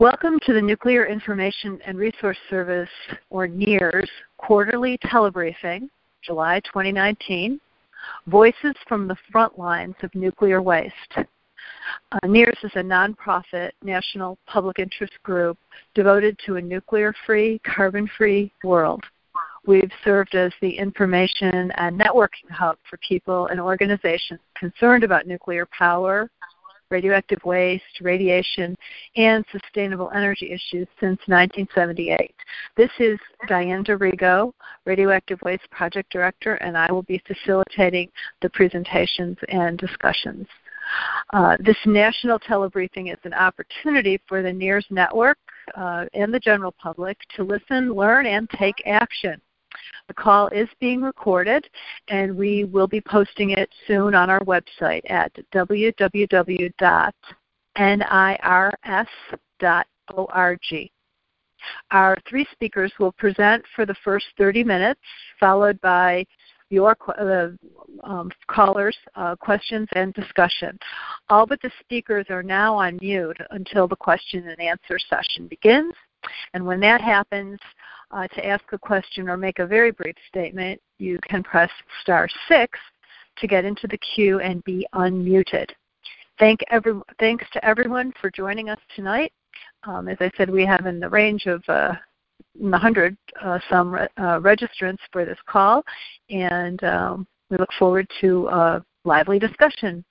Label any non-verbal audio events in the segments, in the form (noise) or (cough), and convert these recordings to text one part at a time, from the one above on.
Welcome to the Nuclear Information and Resource Service, or NIRS, quarterly telebriefing, July 2019. Voices from the front lines of nuclear waste. Uh, NIRS is a nonprofit national public interest group devoted to a nuclear free, carbon free world. We've served as the information and networking hub for people and organizations concerned about nuclear power, radioactive waste, radiation, and sustainable energy issues since 1978. This is Diane D'Arrigo, Radioactive Waste Project Director, and I will be facilitating the presentations and discussions. Uh, this national telebriefing is an opportunity for the NIRS network uh, and the general public to listen, learn, and take action. The call is being recorded, and we will be posting it soon on our website at www.nirs.org. Our three speakers will present for the first 30 minutes, followed by your uh, um, callers, uh, questions, and discussion. All but the speakers are now on mute until the question and answer session begins. And when that happens, uh, to ask a question or make a very brief statement, you can press star six to get into the queue and be unmuted. Thank every, thanks to everyone for joining us tonight. Um, as I said, we have in the range of uh, hundred uh, some re- uh, registrants for this call, and um, we look forward to a lively discussion.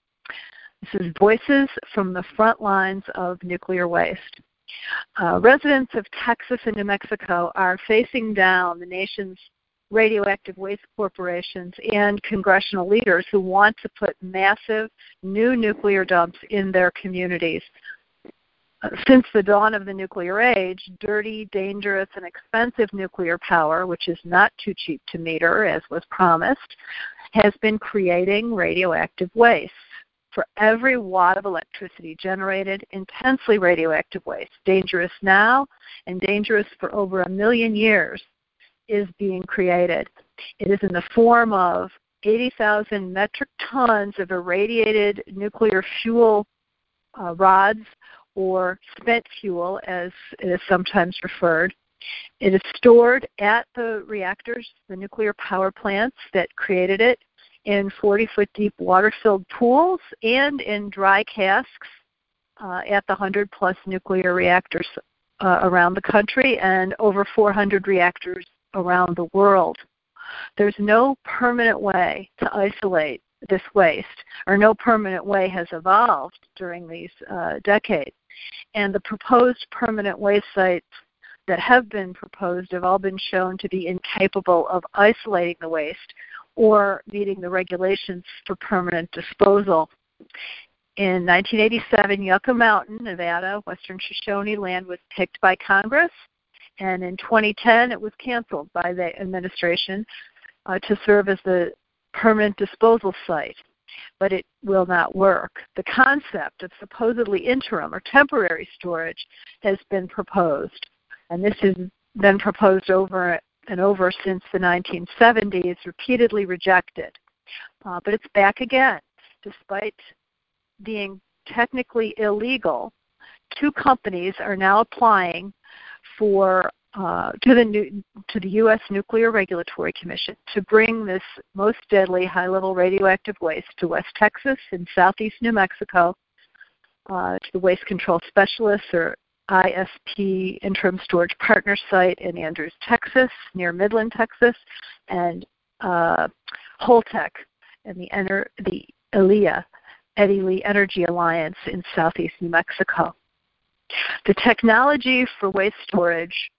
This is Voices from the Front Lines of Nuclear Waste. Uh, residents of Texas and New Mexico are facing down the nation's radioactive waste corporations and congressional leaders who want to put massive new nuclear dumps in their communities. Uh, since the dawn of the nuclear age, dirty, dangerous, and expensive nuclear power, which is not too cheap to meter as was promised, has been creating radioactive waste for every watt of electricity generated, intensely radioactive waste, dangerous now and dangerous for over a million years, is being created. It is in the form of 80,000 metric tons of irradiated nuclear fuel uh, rods or spent fuel, as it is sometimes referred. It is stored at the reactors, the nuclear power plants that created it, in 40 foot deep water filled pools and in dry casks uh, at the 100 plus nuclear reactors uh, around the country and over 400 reactors around the world. There's no permanent way to isolate this waste, or no permanent way has evolved during these uh, decades. And the proposed permanent waste sites that have been proposed have all been shown to be incapable of isolating the waste or meeting the regulations for permanent disposal. In 1987, Yucca Mountain, Nevada, Western Shoshone land was picked by Congress, and in 2010 it was canceled by the administration uh, to serve as the permanent disposal site. But it will not work. The concept of supposedly interim or temporary storage has been proposed, and this has been proposed over and over since the 1970s, repeatedly rejected. Uh, but it's back again. Despite being technically illegal, two companies are now applying for uh, to the new, to the U.S. Nuclear Regulatory Commission to bring this most deadly high-level radioactive waste to West Texas and Southeast New Mexico uh, to the Waste Control Specialists or ISP Interim Storage Partner site in Andrews, Texas, near Midland, Texas, and uh, Holtec and the, Ener- the ELEA, Eddy Lea Energy Alliance in southeast New Mexico. The technology for waste storage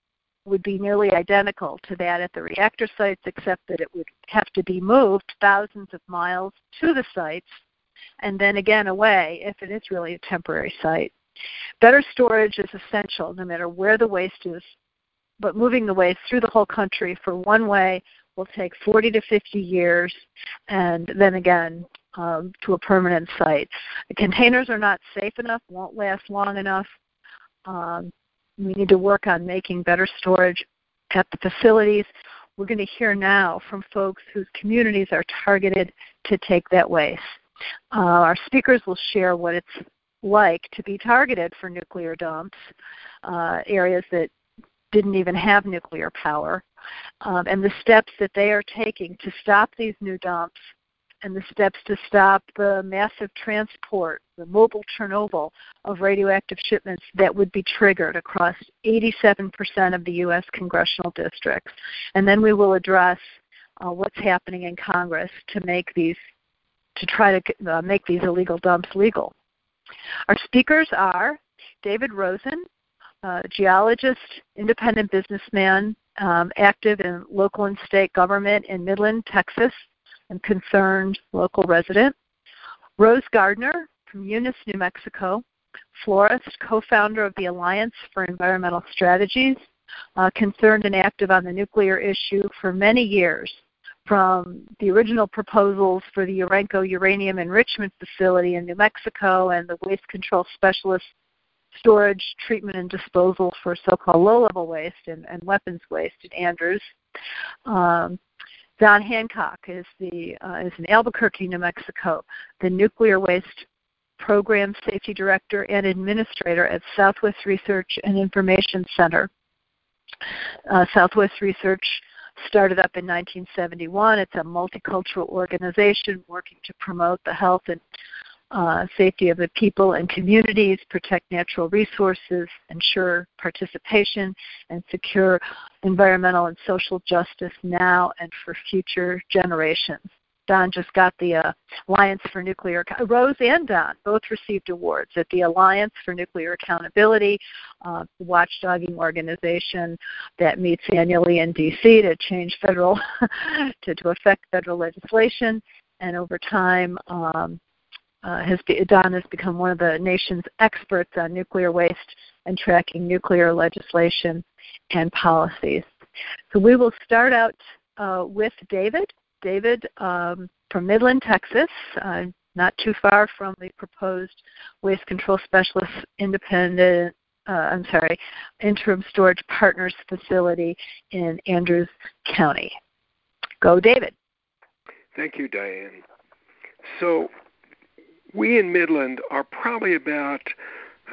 would be nearly identical to that at the reactor sites, except that it would have to be moved thousands of miles to the sites and then again away if it is really a temporary site. Better storage is essential no matter where the waste is, but moving the waste through the whole country for one way will take 40 to 50 years, and then again um, to a permanent site. The containers are not safe enough, won't last long enough. Um, we need to work on making better storage at the facilities. We're going to hear now from folks whose communities are targeted to take that waste. Uh, our speakers will share what it's like to be targeted for nuclear dumps, uh, areas that didn't even have nuclear power, um, and the steps that they are taking to stop these new dumps and the steps to stop the massive transport, the mobile Chernobyl of radioactive shipments that would be triggered across 87% of the U.S. congressional districts. And then we will address uh, what's happening in Congress to make these, to try to uh, make these illegal dumps legal. Our speakers are David Rosen, uh, geologist, independent businessman, um, active in local and state government in Midland, Texas, and concerned local resident. Rose Gardner from Eunice, New Mexico, florist, co-founder of the Alliance for Environmental Strategies, uh, concerned and active on the nuclear issue for many years, from the original proposals for the Urenco uranium enrichment facility in New Mexico and the waste control specialist storage, treatment, and disposal for so-called low-level waste and, and weapons waste at Andrews. Um, Don Hancock is the uh, is in Albuquerque, New Mexico, the nuclear waste program safety director and administrator at Southwest Research and Information Center. Uh, Southwest Research started up in 1971. It's a multicultural organization working to promote the health and uh, safety of the people and communities, protect natural resources, ensure participation, and secure environmental and social justice now and for future generations. Don just got the uh, Alliance for Nuclear Rose and Don both received awards at the Alliance for Nuclear Accountability, uh, watchdogging organization that meets annually in D.C. to change federal (laughs) to, to affect federal legislation, and over time um, uh, has be, Don has become one of the nation's experts on nuclear waste and tracking nuclear legislation and policies. So we will start out uh, with David. David um, from Midland, Texas, uh, not too far from the proposed waste control specialist independent. Uh, I'm sorry, interim storage partners facility in Andrews County. Go, David. Thank you, Diane. So we in Midland are probably about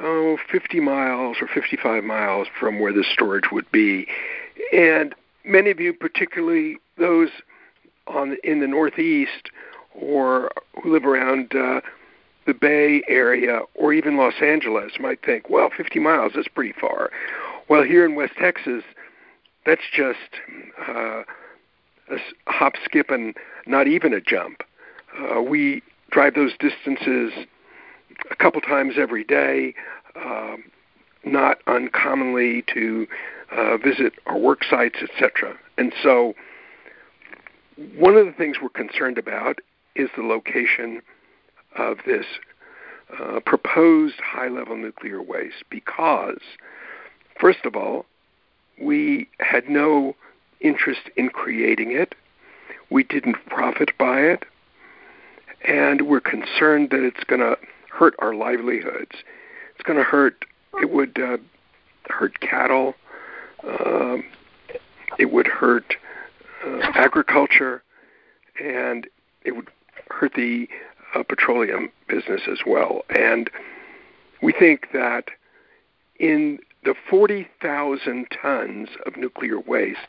oh 50 miles or 55 miles from where the storage would be, and many of you, particularly those on in the Northeast or who live around uh, the Bay Area or even Los Angeles, might think, well, 50 miles is pretty far. Well, here in West Texas, that's just uh, a hop, skip, and not even a jump. Uh, we drive those distances a couple times every day, um, not uncommonly to uh, visit our work sites, etc. And so, one of the things we're concerned about is the location of this uh, proposed high level nuclear waste because, first of all, we had no interest in creating it. We didn't profit by it and we're concerned that it's going to hurt our livelihoods. It's going to hurt. It would uh, hurt cattle. Um, it would hurt uh, agriculture, and it would hurt the uh, petroleum business as well. And we think that in the 40,000 tons of nuclear waste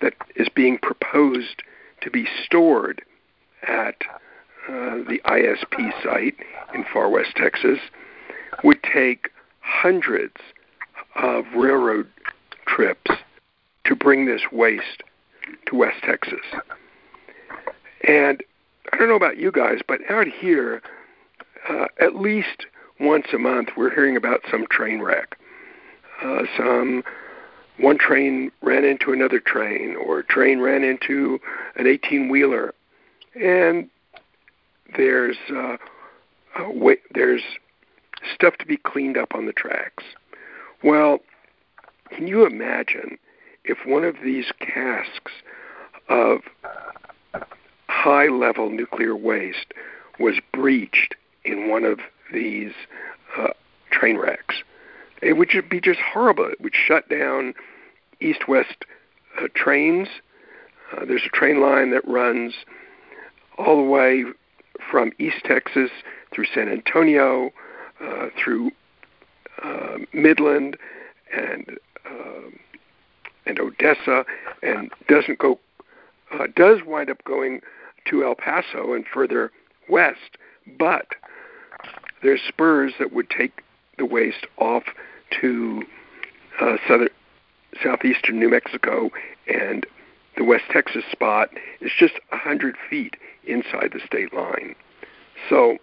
that is being proposed to be stored at uh, the ISP site in far west Texas would take hundreds of railroad trips to bring this waste to West Texas. And I don't know about you guys, but out here, uh, at least once a month, we're hearing about some train wreck. Uh, some one train ran into another train, or a train ran into an 18 wheeler, and there's uh, wait, there's stuff to be cleaned up on the tracks. Well, can you imagine if one of these casks of high level nuclear waste was breached in one of these uh, train wrecks? It would be just horrible. It would shut down east west uh, trains. Uh, there's a train line that runs all the way from East Texas through San Antonio, uh, through uh, Midland and uh, and Odessa, and doesn't go uh, does wind up going to El Paso and further west, but there's spurs that would take the waste off to uh, southern southeastern New Mexico and the West Texas spot is just a 100 feet inside the state line. So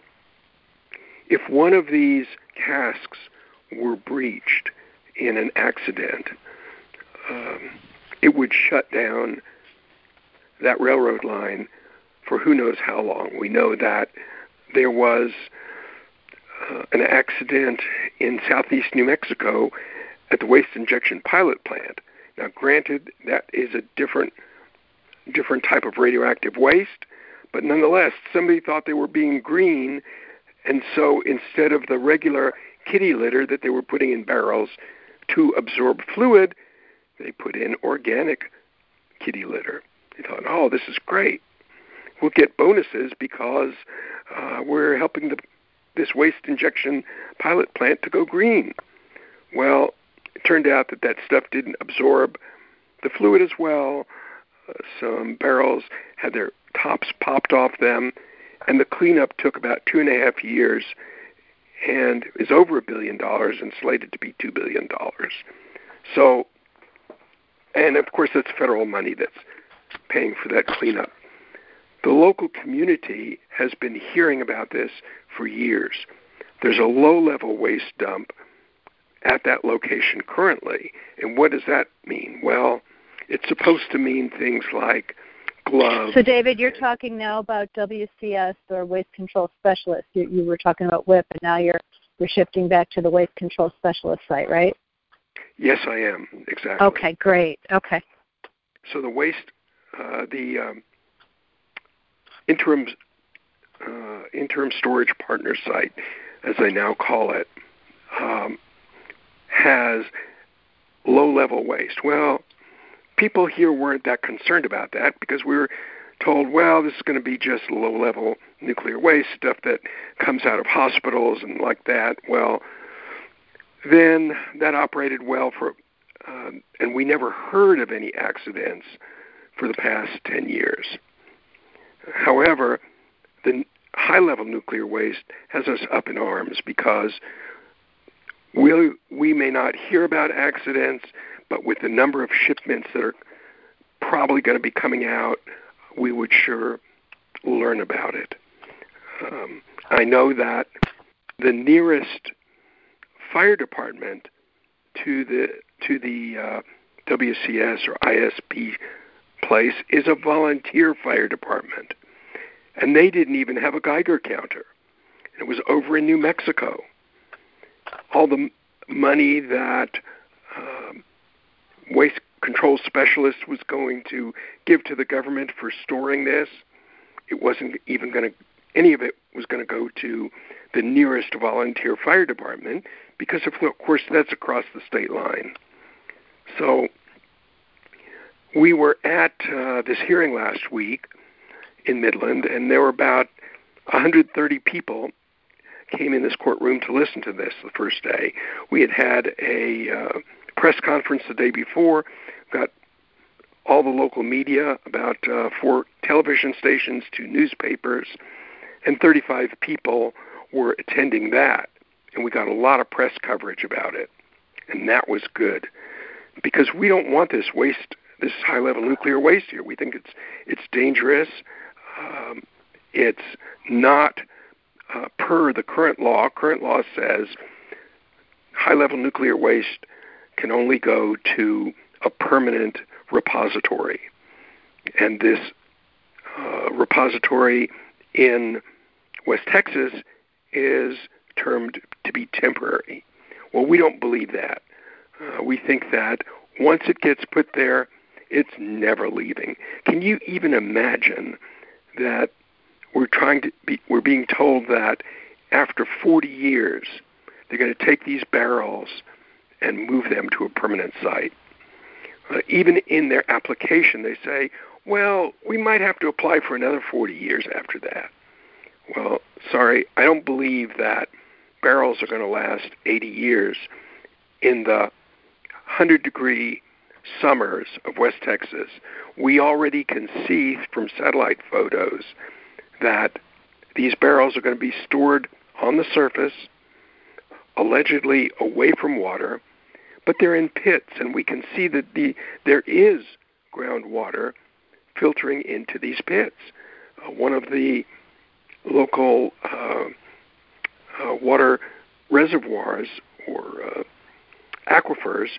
if one of these casks were breached in an accident, um, it would shut down that railroad line for who knows how long. We know that there was uh, an accident in southeast New Mexico at the waste injection pilot plant. Now, granted, that is a different different type of radioactive waste, but nonetheless, somebody thought they were being green, and so instead of the regular kitty litter that they were putting in barrels to absorb fluid, they put in organic kitty litter. They thought, oh, this is great. We'll get bonuses because uh, we're helping the, this waste injection pilot plant to go green. Well, it turned out that that stuff didn't absorb the fluid as well. Uh, some barrels had their tops popped off them, and the cleanup took about two and a half years and is over a billion dollars and slated to be two billion dollars. So, and of course, that's federal money that's paying for that cleanup. The local community has been hearing about this for years. There's a low level waste dump at that location currently. And what does that mean? Well, it's supposed to mean things like gloves. So, David, you're talking now about WCS or waste control specialist. You, you were talking about WIPP, and now you're you're shifting back to the waste control specialist site, right? Yes, I am exactly. Okay, great. Okay. So the waste, uh, the um, interim uh, interim storage partner site, as I now call it, um, has low level waste. Well, people here weren't that concerned about that because we were told, well, this is going to be just low level nuclear waste, stuff that comes out of hospitals and like that. Well, then that operated well for, um, and we never heard of any accidents for the past 10 years. However, the high level nuclear waste has us up in arms because we we may not hear about accidents, but with the number of shipments that are probably going to be coming out, we would sure learn about it. Um, I know that the nearest fire department to the to the uh, WCS or ISP place is a volunteer fire department, and they didn't even have a Geiger counter. It was over in New Mexico all the money that um, waste control specialist was going to give to the government for storing this, it wasn't even going to, any of it was going to go to the nearest volunteer fire department because, of course, that's across the state line. So we were at uh, this hearing last week in Midland, and there were about 130 people came in this courtroom to listen to this the first day. We had had a uh, press conference the day before, got all the local media, about uh, four television stations, two newspapers, and 35 people were attending that. And we got a lot of press coverage about it. And that was good because we don't want this waste, this high level nuclear waste here. We think it's, it's dangerous. Um, it's not uh, per the current law, current law says high level nuclear waste can only go to a permanent repository. And this uh, repository in West Texas is termed to be temporary. Well, we don't believe that. Uh, we think that once it gets put there, it's never leaving. Can you even imagine that we're trying to be, we're being told that after 40 years, they're going to take these barrels and move them to a permanent site. Uh, even in their application, they say, well, we might have to apply for another 40 years after that. Well, sorry, I don't believe that barrels are going to last 80 years in the 100 degree summers of West Texas, we already can see from satellite photos that these barrels are going to be stored on the surface, allegedly away from water, but they're in pits, and we can see that the there is groundwater filtering into these pits. Uh, one of the local uh, uh, water reservoirs or uh, aquifers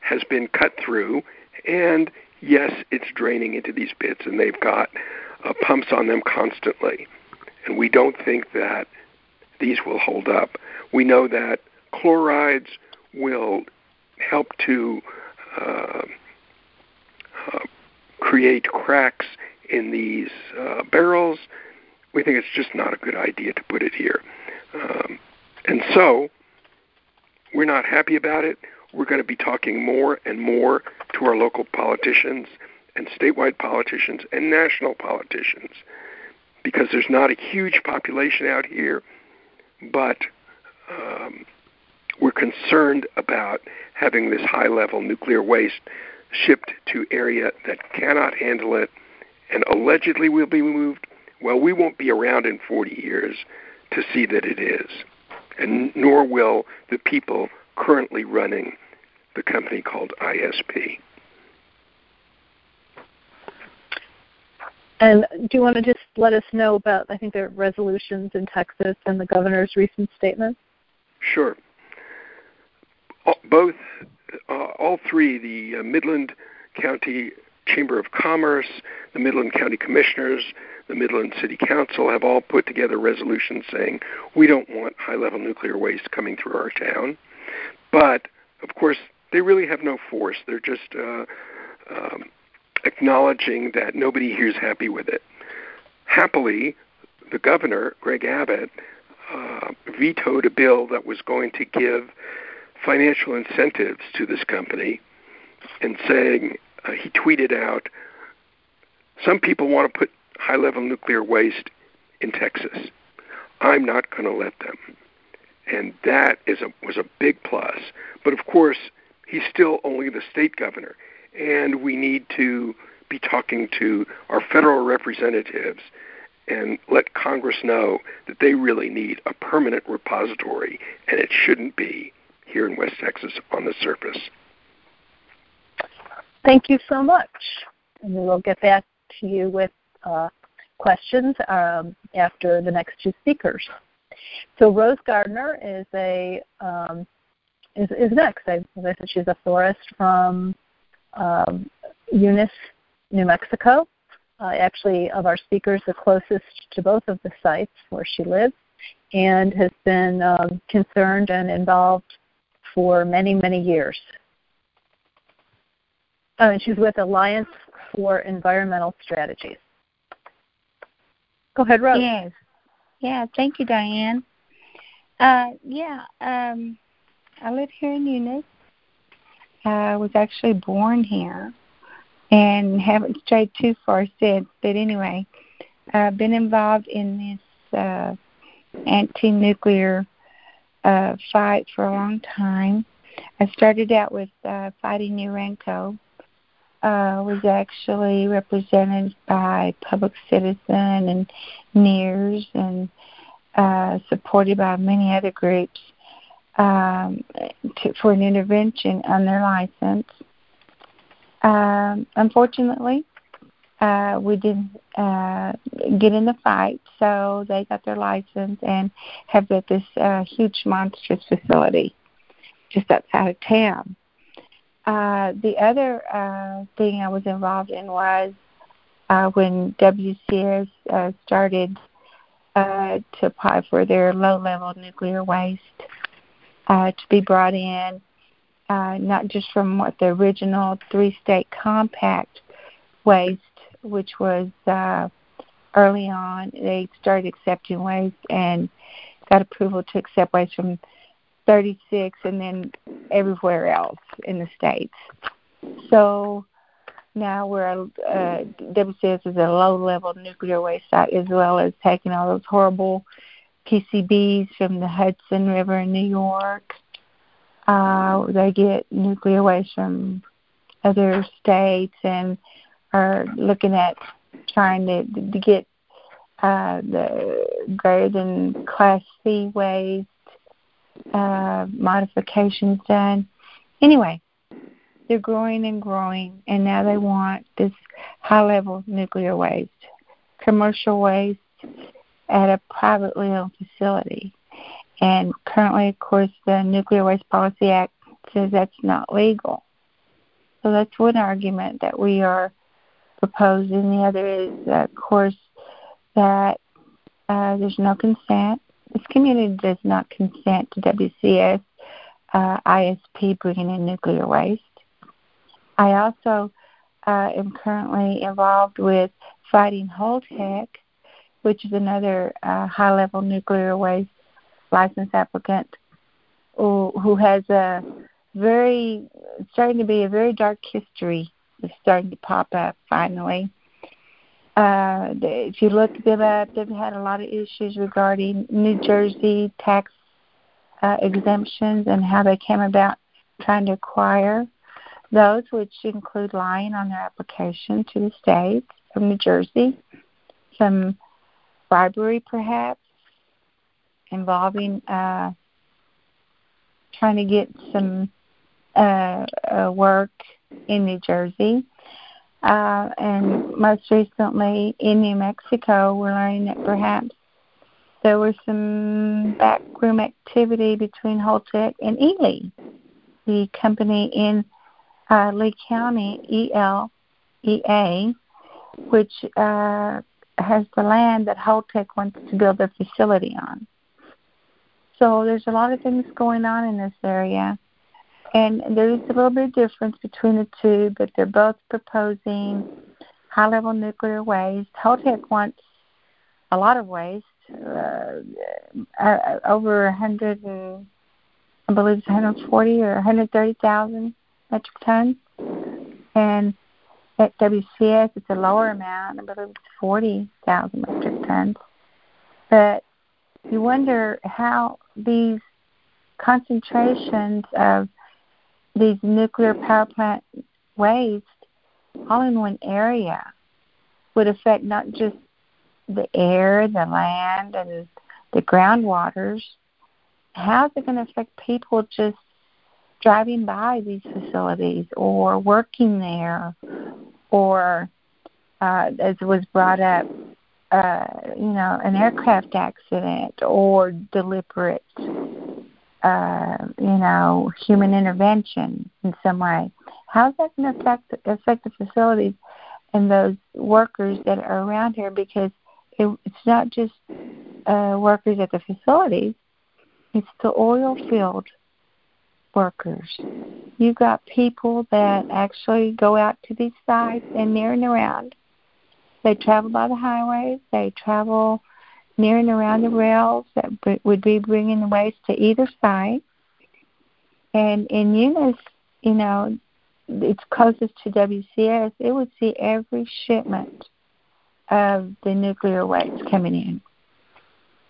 has been cut through, and yes, it's draining into these pits, and they've got pumps on them constantly. And we don't think that these will hold up. We know that chlorides will help to uh, uh, create cracks in these uh, barrels. We think it's just not a good idea to put it here. Um, and so we're not happy about it. We're going to be talking more and more to our local politicians and statewide politicians and national politicians because there's not a huge population out here, but um, we're concerned about having this high level nuclear waste shipped to area that cannot handle it and allegedly will be moved. Well, we won't be around in 40 years to see that it is, and nor will the people currently running the company called ISP. And do you want to just let us know about, I think there are resolutions in Texas and the governor's recent statement? Sure. Both, uh, all three, the uh, Midland County Chamber of Commerce, the Midland County Commissioners, the Midland City Council have all put together resolutions saying we don't want high level nuclear waste coming through our town. But, of course, they really have no force. They're just uh, um, acknowledging that nobody here is happy with it. Happily, the governor, Greg Abbott, uh, vetoed a bill that was going to give financial incentives to this company and saying, uh, he tweeted out, some people want to put high level nuclear waste in Texas. I'm not going to let them. And that is a, was a big plus. But of course, he's still only the state governor and we need to be talking to our federal representatives and let Congress know that they really need a permanent repository, and it shouldn't be here in West Texas on the surface. Thank you so much. And we will get back to you with uh, questions um, after the next two speakers. So Rose Gardner is a um, is, is next. I, I said she's a florist from um, Eunice, New Mexico. Uh, actually, of our speakers, the closest to both of the sites where she lives, and has been um, concerned and involved for many, many years. And she's with Alliance for Environmental Strategies. Go ahead, Rose. Yes. Yeah, thank you, Diane. Uh, yeah, um, I live here in Eunice, I was actually born here and haven't strayed too far since. But anyway, I've been involved in this uh, anti-nuclear uh, fight for a long time. I started out with uh, fighting Urenco. Uh, was actually represented by Public Citizen and NIRS and uh, supported by many other groups um, to, for an intervention on their license. Um, unfortunately, uh, we didn't uh, get in the fight, so they got their license and have built this uh, huge, monstrous facility just outside of town. Uh, the other uh, thing I was involved in was uh, when WCS uh, started uh, to apply for their low-level nuclear waste uh, to be brought in, uh, not just from what the original three state compact waste, which was uh, early on, they started accepting waste and got approval to accept waste from 36 and then everywhere else in the states. So now we're uh, WCS is a low level nuclear waste site as well as taking all those horrible PCBs from the Hudson River in New York. Uh, they get nuclear waste from other states and are looking at trying to, to get uh, the greater than Class C waste uh, modifications done. Anyway, they're growing and growing, and now they want this high level nuclear waste, commercial waste at a privately owned facility. And currently, of course, the Nuclear Waste Policy Act says that's not legal. So that's one argument that we are proposing. The other is, of course, that uh, there's no consent. This community does not consent to WCS uh, ISP bringing in nuclear waste. I also uh, am currently involved with fighting Holtec, which is another uh, high-level nuclear waste license applicant who, who has a very starting to be a very dark history is starting to pop up finally. Uh, if you look them up, they've had a lot of issues regarding New Jersey tax uh, exemptions and how they came about trying to acquire those, which include lying on their application to the state of New Jersey, some bribery perhaps involving uh, trying to get some uh, uh, work in New Jersey. Uh, and most recently in New Mexico, we're learning that perhaps there was some backroom activity between Holtec and Ely, the company in uh, Lea County, ELEA, which uh, has the land that Holtec wants to build a facility on. So there's a lot of things going on in this area. And there is a little bit of difference between the two, but they're both proposing high level nuclear waste. Holtec wants a lot of waste, uh, uh, over 100 and I believe it's 140 or 130,000 metric tons. And at WCS, it's a lower amount. I believe it's 40,000 metric tons. But you wonder how these concentrations of these nuclear power plant waste all in one area would affect not just the air, the land, and the groundwaters. How's it going to affect people just driving by these facilities or working there or, uh, as was brought up, uh, you know, an aircraft accident or deliberate uh, you know, human intervention in some way. How's that going to affect affect the facilities and those workers that are around here? Because it, it's not just uh, workers at the facilities; it's the oil field workers. You've got people that actually go out to these sites and near and around. They travel by the highways. They travel near and around the rails that would be bringing the waste to either side. And in Eunice, you know, it's closest to WCS, it would see every shipment of the nuclear waste coming in.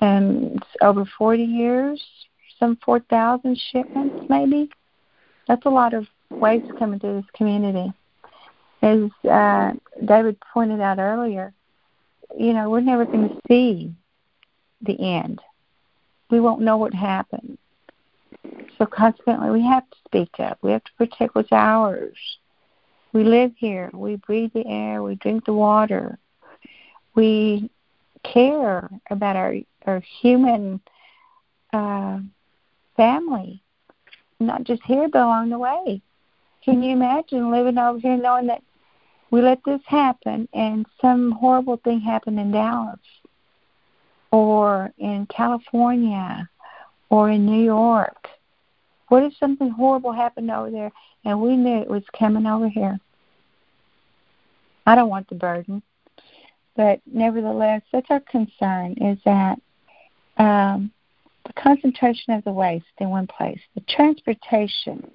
And it's over 40 years, some 4,000 shipments maybe. That's a lot of waste coming to this community. As uh, David pointed out earlier, you know, we're never going to see the end. We won't know what happened. So consequently, we have to speak up. We have to protect what's ours. We live here. We breathe the air. We drink the water. We care about our our human uh, family, not just here, but along the way. Can you imagine living over here knowing that we let this happen and some horrible thing happened in Dallas? Or in California or in New York? What if something horrible happened over there and we knew it was coming over here? I don't want the burden. But nevertheless, that's our concern is that um, the concentration of the waste in one place, the transportation,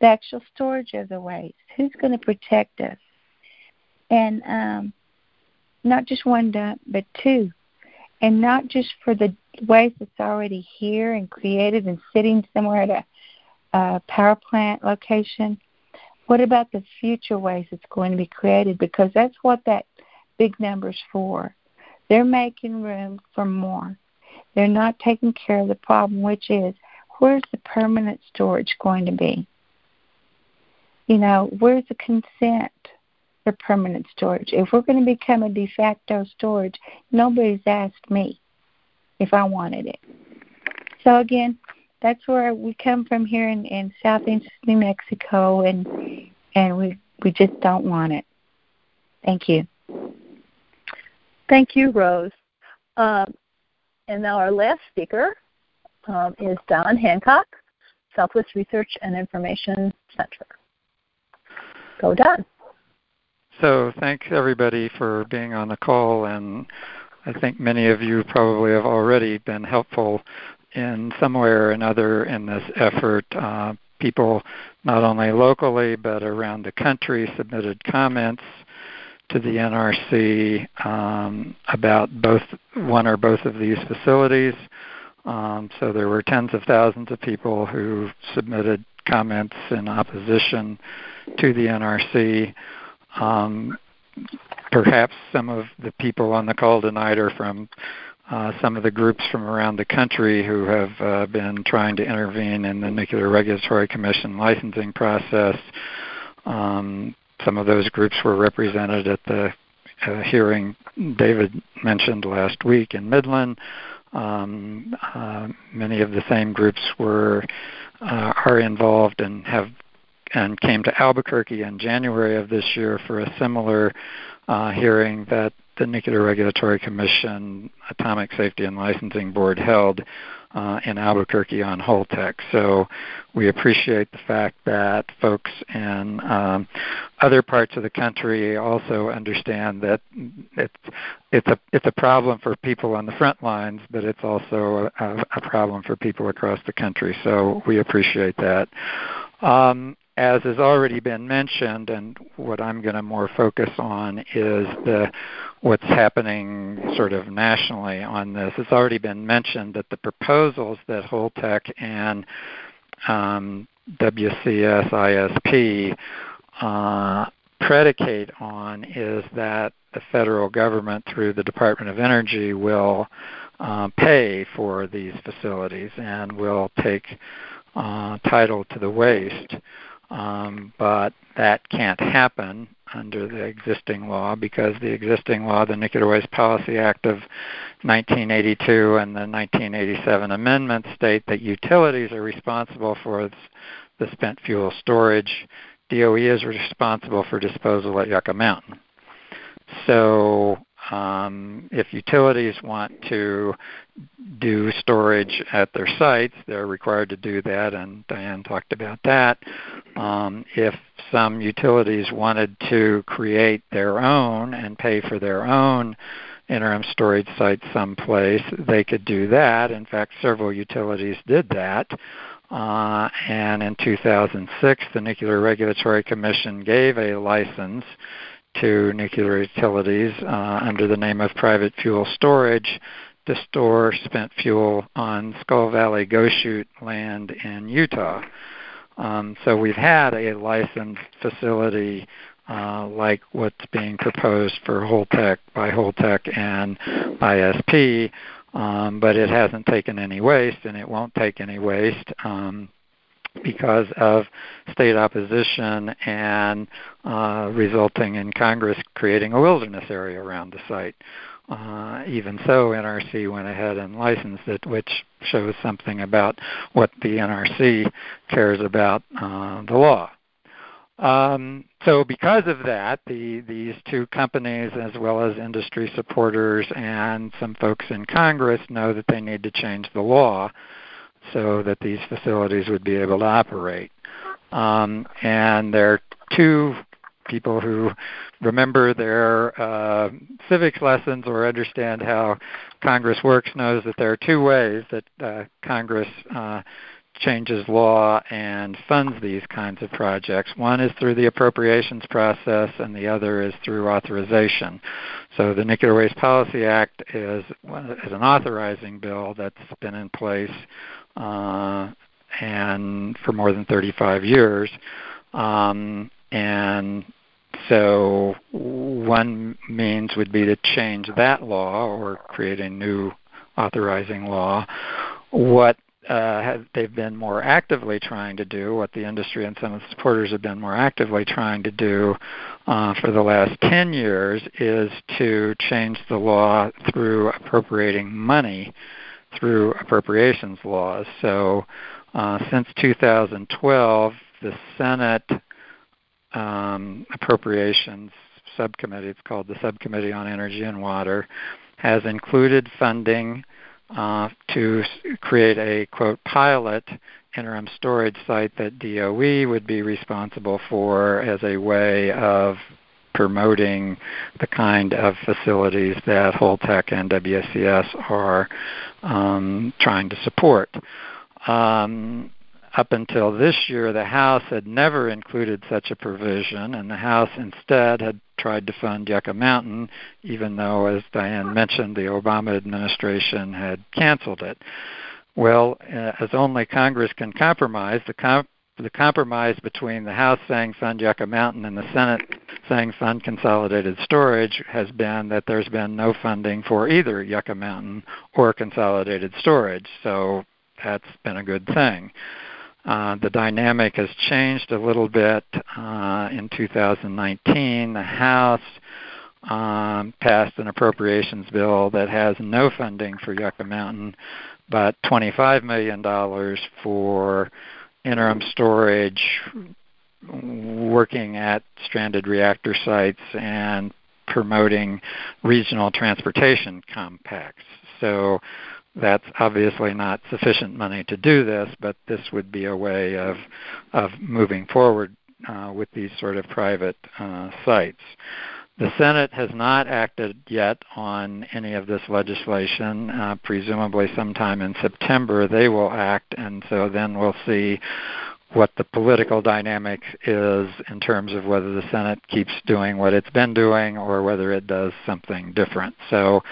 the actual storage of the waste, who's going to protect us? And um, not just one dump, but two and not just for the waste that's already here and created and sitting somewhere at a, a power plant location. What about the future waste that's going to be created? Because that's what that big number's for. They're making room for more. They're not taking care of the problem, which is where's the permanent storage going to be? You know, where's the consent for permanent storage? If we're going to become a de facto storage, nobody's asked me if I wanted it. So again, that's where we come from here in, in southeast New Mexico, and and we we just don't want it. Thank you. Thank you, Rose. Um, and now our last speaker um, is Don Hancock, Southwest Research and Information Center. Go, Don. So, thanks everybody for being on the call, and I think many of you probably have already been helpful in some way or another in this effort. Uh, people, not only locally but around the country, submitted comments to the NRC um, about both one or both of these facilities. Um, so there were tens of thousands of people who submitted comments in opposition to the NRC. Um, perhaps some of the people on the call tonight are from uh, some of the groups from around the country who have uh, been trying to intervene in the Nuclear Regulatory Commission licensing process. Um, some of those groups were represented at the uh, hearing David mentioned last week in Midland. Um, uh, many of the same groups were uh, are involved and have and came to Albuquerque in January of this year for a similar uh, hearing that the Nuclear Regulatory Commission Atomic Safety and Licensing Board held uh, in Albuquerque on Holtec. So we appreciate the fact that folks in um, other parts of the country also understand that it's it's a it's a problem for people on the front lines, but it's also a, a problem for people across the country. So we appreciate that. Um, as has already been mentioned, and what I'm going to more focus on is the what's happening sort of nationally on this. It's already been mentioned that the proposals that Holtec and um, WCS ISP uh, predicate on is that the federal government, through the Department of Energy, will uh, pay for these facilities and will take uh, title to the waste. Um, but that can't happen under the existing law because the existing law, the Nuclear Waste Policy Act of 1982 and the 1987 amendments state that utilities are responsible for the spent fuel storage. DOE is responsible for disposal at Yucca Mountain. So um, if utilities want to do storage at their sites, they're required to do that, and Diane talked about that. Um, if some utilities wanted to create their own and pay for their own interim storage site someplace, they could do that. In fact, several utilities did that. Uh, and in 2006, the Nuclear Regulatory Commission gave a license to nuclear utilities uh, under the name of private fuel storage to store spent fuel on Skull Valley Goshute land in Utah. Um, so we've had a licensed facility uh, like what's being proposed for Holtec by Holtec and ISP, um, but it hasn't taken any waste and it won't take any waste. Um, because of state opposition and uh, resulting in Congress creating a wilderness area around the site. Uh, even so, NRC went ahead and licensed it, which shows something about what the NRC cares about uh, the law. Um, so because of that, the, these two companies, as well as industry supporters and some folks in Congress, know that they need to change the law so that these facilities would be able to operate. Um, and there are two people who remember their uh, civics lessons or understand how Congress works knows that there are two ways that uh, Congress uh, changes law and funds these kinds of projects. One is through the appropriations process, and the other is through authorization. So the Nuclear Waste Policy Act is, is an authorizing bill that's been in place uh, and for more than 35 years. Um, and so one means would be to change that law or create a new authorizing law. What uh, have, they've been more actively trying to do, what the industry and some of the supporters have been more actively trying to do uh, for the last 10 years, is to change the law through appropriating money through appropriations laws. So uh, since 2012, the Senate um, Appropriations Subcommittee, it's called the Subcommittee on Energy and Water, has included funding uh, to create a quote pilot interim storage site that DOE would be responsible for as a way of promoting the kind of facilities that Holtec and WSCS are um, trying to support. Um, up until this year, the House had never included such a provision, and the House instead had tried to fund Yucca Mountain, even though, as Diane mentioned, the Obama administration had canceled it. Well, uh, as only Congress can compromise, the, comp- the compromise between the House saying fund Yucca Mountain and the Senate saying fund consolidated storage has been that there's been no funding for either Yucca Mountain or consolidated storage. So that's been a good thing. Uh, the dynamic has changed a little bit uh, in 2019. The House um, passed an appropriations bill that has no funding for Yucca Mountain, but $25 million for interim storage, working at stranded reactor sites, and promoting regional transportation compacts. So that's obviously not sufficient money to do this, but this would be a way of of moving forward uh, with these sort of private uh, sites. The Senate has not acted yet on any of this legislation. Uh, presumably, sometime in September, they will act, and so then we'll see what the political dynamic is in terms of whether the Senate keeps doing what it's been doing or whether it does something different. So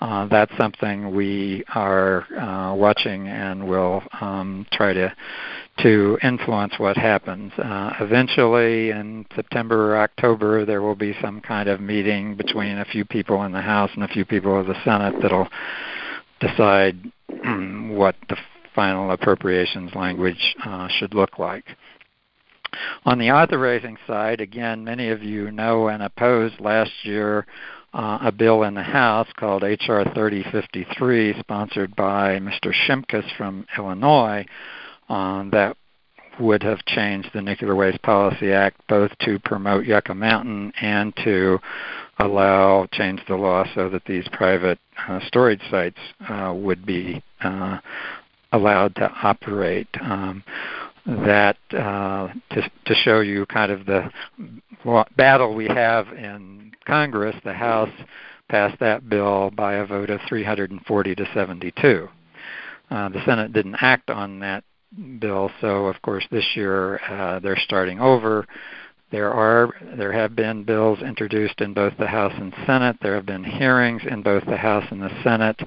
uh, that's something we are uh, watching and will um, try to to influence what happens. Uh, eventually, in September or October, there will be some kind of meeting between a few people in the House and a few people of the Senate that'll decide (clears throat) what the final appropriations language uh, should look like. On the authorizing side, again, many of you know and opposed last year uh, a bill in the House called H.R. 3053, sponsored by Mr. Shimkus from Illinois, um, that would have changed the Nuclear Waste Policy Act both to promote Yucca Mountain and to allow change the law so that these private uh, storage sites uh, would be uh, allowed to operate. Um, that uh, to, to show you kind of the battle we have in Congress, the House passed that bill by a vote of 340 to 72. Uh, the Senate didn't act on that bill, so of course this year uh, they're starting over. There are there have been bills introduced in both the House and Senate. There have been hearings in both the House and the Senate.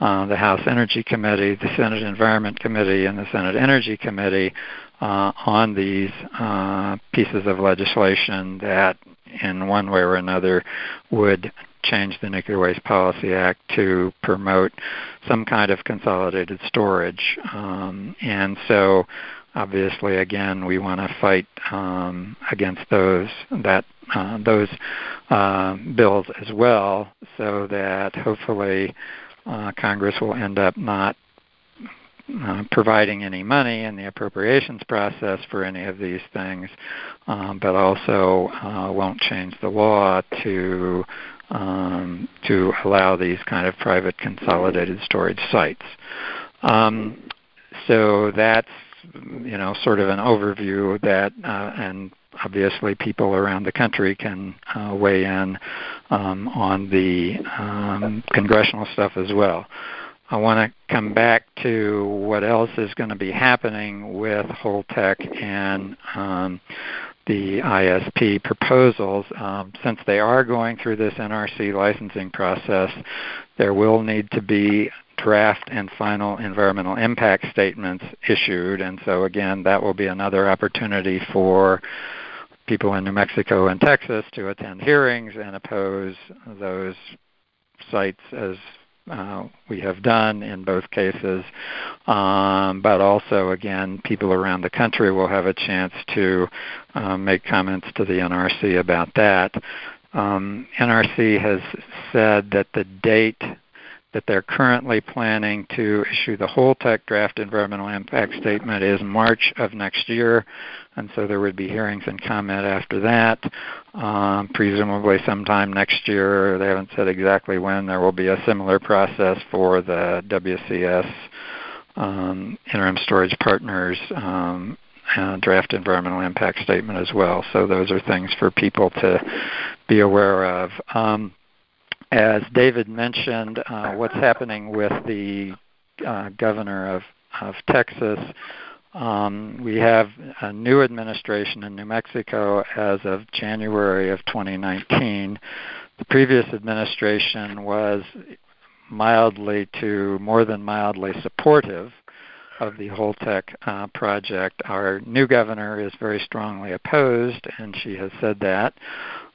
Uh, the House Energy Committee, the Senate Environment Committee, and the Senate Energy Committee uh, on these uh, pieces of legislation that, in one way or another, would change the Nuclear Waste Policy Act to promote some kind of consolidated storage. Um, and so obviously again we want to fight um, against those that uh, those uh, bills as well so that hopefully uh, Congress will end up not uh, providing any money in the appropriations process for any of these things, um, but also uh, won't change the law to um, to allow these kind of private consolidated storage sites. Um, so that's you know sort of an overview of that uh, and obviously people around the country can uh, weigh in um, on the um, congressional stuff as well. I want to come back to what else is going to be happening with Holtec and um, the ISP proposals. Um, since they are going through this NRC licensing process, there will need to be draft and final environmental impact statements issued. And so, again, that will be another opportunity for people in New Mexico and Texas to attend hearings and oppose those sites as uh, we have done in both cases. Um, but also, again, people around the country will have a chance to um, make comments to the NRC about that. Um, NRC has said that the date that they're currently planning to issue the Holtec draft environmental impact statement is March of next year, and so there would be hearings and comment after that. Um, presumably sometime next year, they haven't said exactly when, there will be a similar process for the WCS um, interim storage partners um, draft environmental impact statement as well. So those are things for people to be aware of. Um, as David mentioned, uh, what's happening with the uh, governor of, of Texas. Um, we have a new administration in New Mexico as of January of 2019. The previous administration was mildly to more than mildly supportive of the Holtec uh, project. Our new governor is very strongly opposed, and she has said that.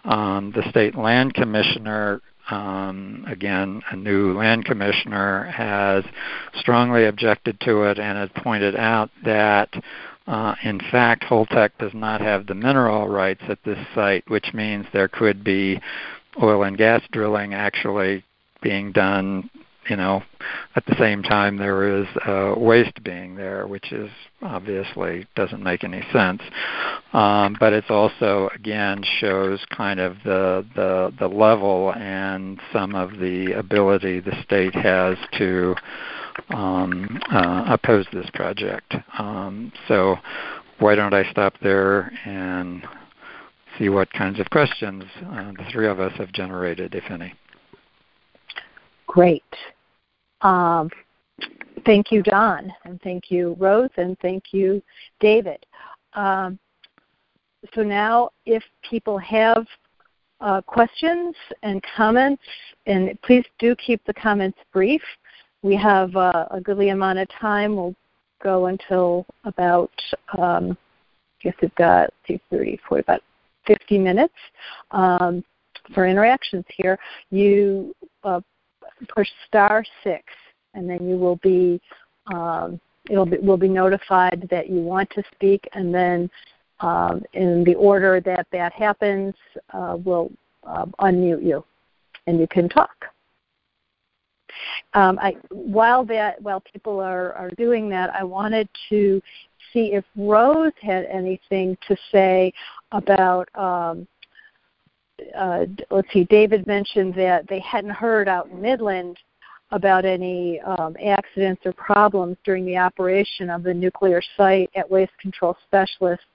Um, the state land commissioner um, again, a new land commissioner has strongly objected to it and has pointed out that, uh, in fact, Holtec does not have the mineral rights at this site, which means there could be oil and gas drilling actually being done you know, at the same time there is uh, waste being there, which is obviously doesn't make any sense. Um, but it's also again shows kind of the the the level and some of the ability the state has to um, uh, oppose this project. Um, so why don't I stop there and see what kinds of questions uh, the three of us have generated, if any. Great. Um, thank you, Don, and thank you, Rose, and thank you, David. Um, so now, if people have uh, questions and comments, and please do keep the comments brief. We have uh, a goodly amount of time. We'll go until about, um, I guess we've got 30, 40, about 50 minutes um, for interactions here. You uh, push star six, and then you will be um, it'll be, will be notified that you want to speak, and then um, in the order that that happens, uh, we'll uh, unmute you, and you can talk. Um, I, while that while people are, are doing that, I wanted to see if Rose had anything to say about um, uh, let's see, David mentioned that they hadn't heard out in Midland about any um, accidents or problems during the operation of the nuclear site at Waste Control Specialists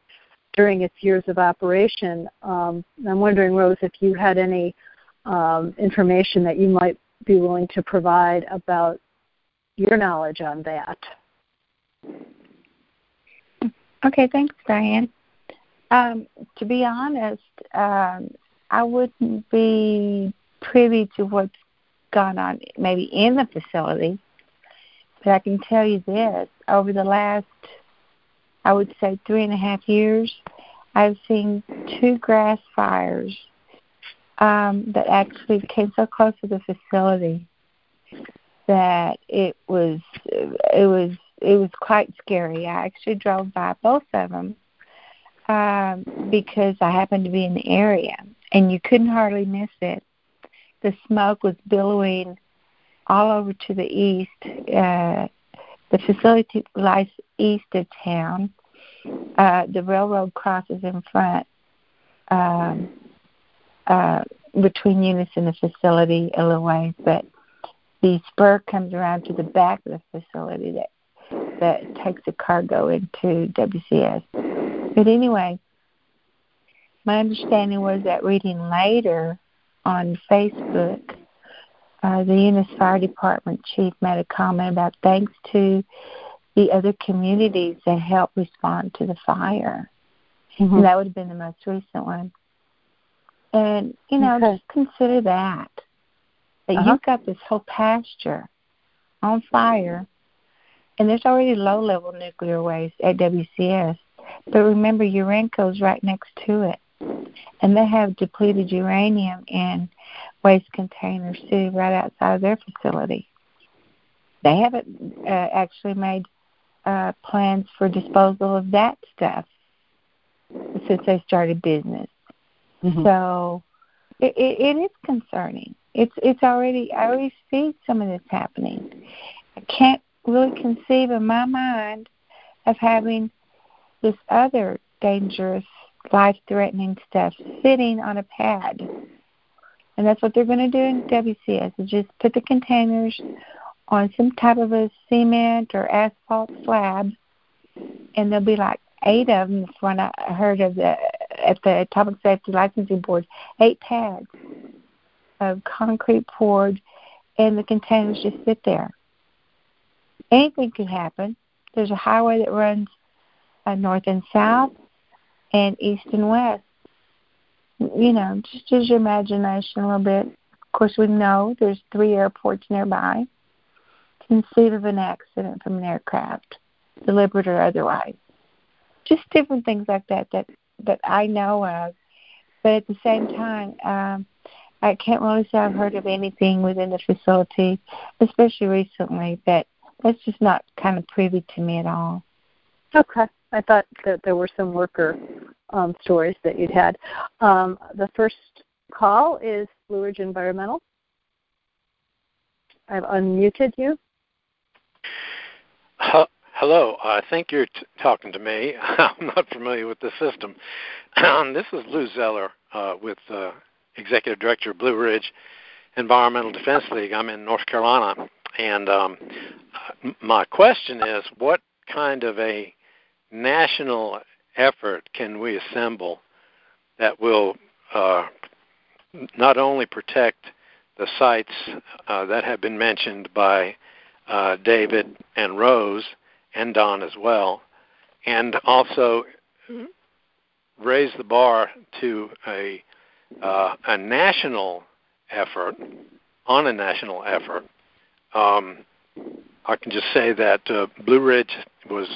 during its years of operation. Um, I'm wondering, Rose, if you had any um, information that you might be willing to provide about your knowledge on that. Okay, thanks, Diane. Um, to be honest, um, I wouldn't be privy to what's gone on maybe in the facility, but I can tell you this: over the last, I would say, three and a half years, I've seen two grass fires um, that actually came so close to the facility that it was it was it was quite scary. I actually drove by both of them um, because I happened to be in the area, and you couldn't hardly miss it. The smoke was billowing all over to the east. Uh, the facility lies east of town. Uh, the railroad crosses in front um, uh, between Eunice and the facility a little ways, but the spur comes around to the back of the facility that that takes the cargo into WCS. But anyway, my understanding was that reading later on Facebook uh, the Eunice Fire Department chief made a comment about thanks to the other communities that helped respond to the fire. Mm-hmm. And that would have been the most recent one. And, you know, okay. just consider that. That uh-huh. you've got this whole pasture on fire, and there's already low level nuclear waste at WCS. But remember, Urenco's right next to it. And they have depleted uranium in waste containers too, right outside of their facility. They haven't uh, actually made uh, plans for disposal of that stuff since they started business. Mm-hmm. So it, it, it is concerning. It's it's already I already see some of this happening. I can't really conceive in my mind of having this other dangerous, life threatening stuff sitting on a pad. And that's what they're going to do in WCS is just put the containers on some type of a cement or asphalt slab, and there'll be like eight of them. When I heard of the at the Atomic Safety Licensing Board, eight pads of concrete poured, and the containers just sit there. Anything could happen. There's a highway that runs uh, north and south, and east and west. You know, just use your imagination a little bit. Of course, we know there's three airports nearby. Conceive of an accident from an aircraft, deliberate or otherwise. Just different things like that that that I know of. But at the same time, um, I can't really say I've heard of anything within the facility, especially recently, that that's just not kind of privy to me at all. Okay. I thought that there were some worker um, stories that you'd had. Um, the first call is Blue Ridge Environmental. I've unmuted you. Hello, I think you're t- talking to me. (laughs) I'm not familiar with the system. (clears throat) this is Lou Zeller uh, with uh, Executive Director of Blue Ridge Environmental Defense League. I'm in North Carolina, and um, my question is, what kind of a national effort can we assemble that will uh, not only protect the sites uh, that have been mentioned by uh, David and Rose and Don as well, and also raise the bar to a uh, a national effort on a national effort. Um, I can just say that uh, Blue Ridge was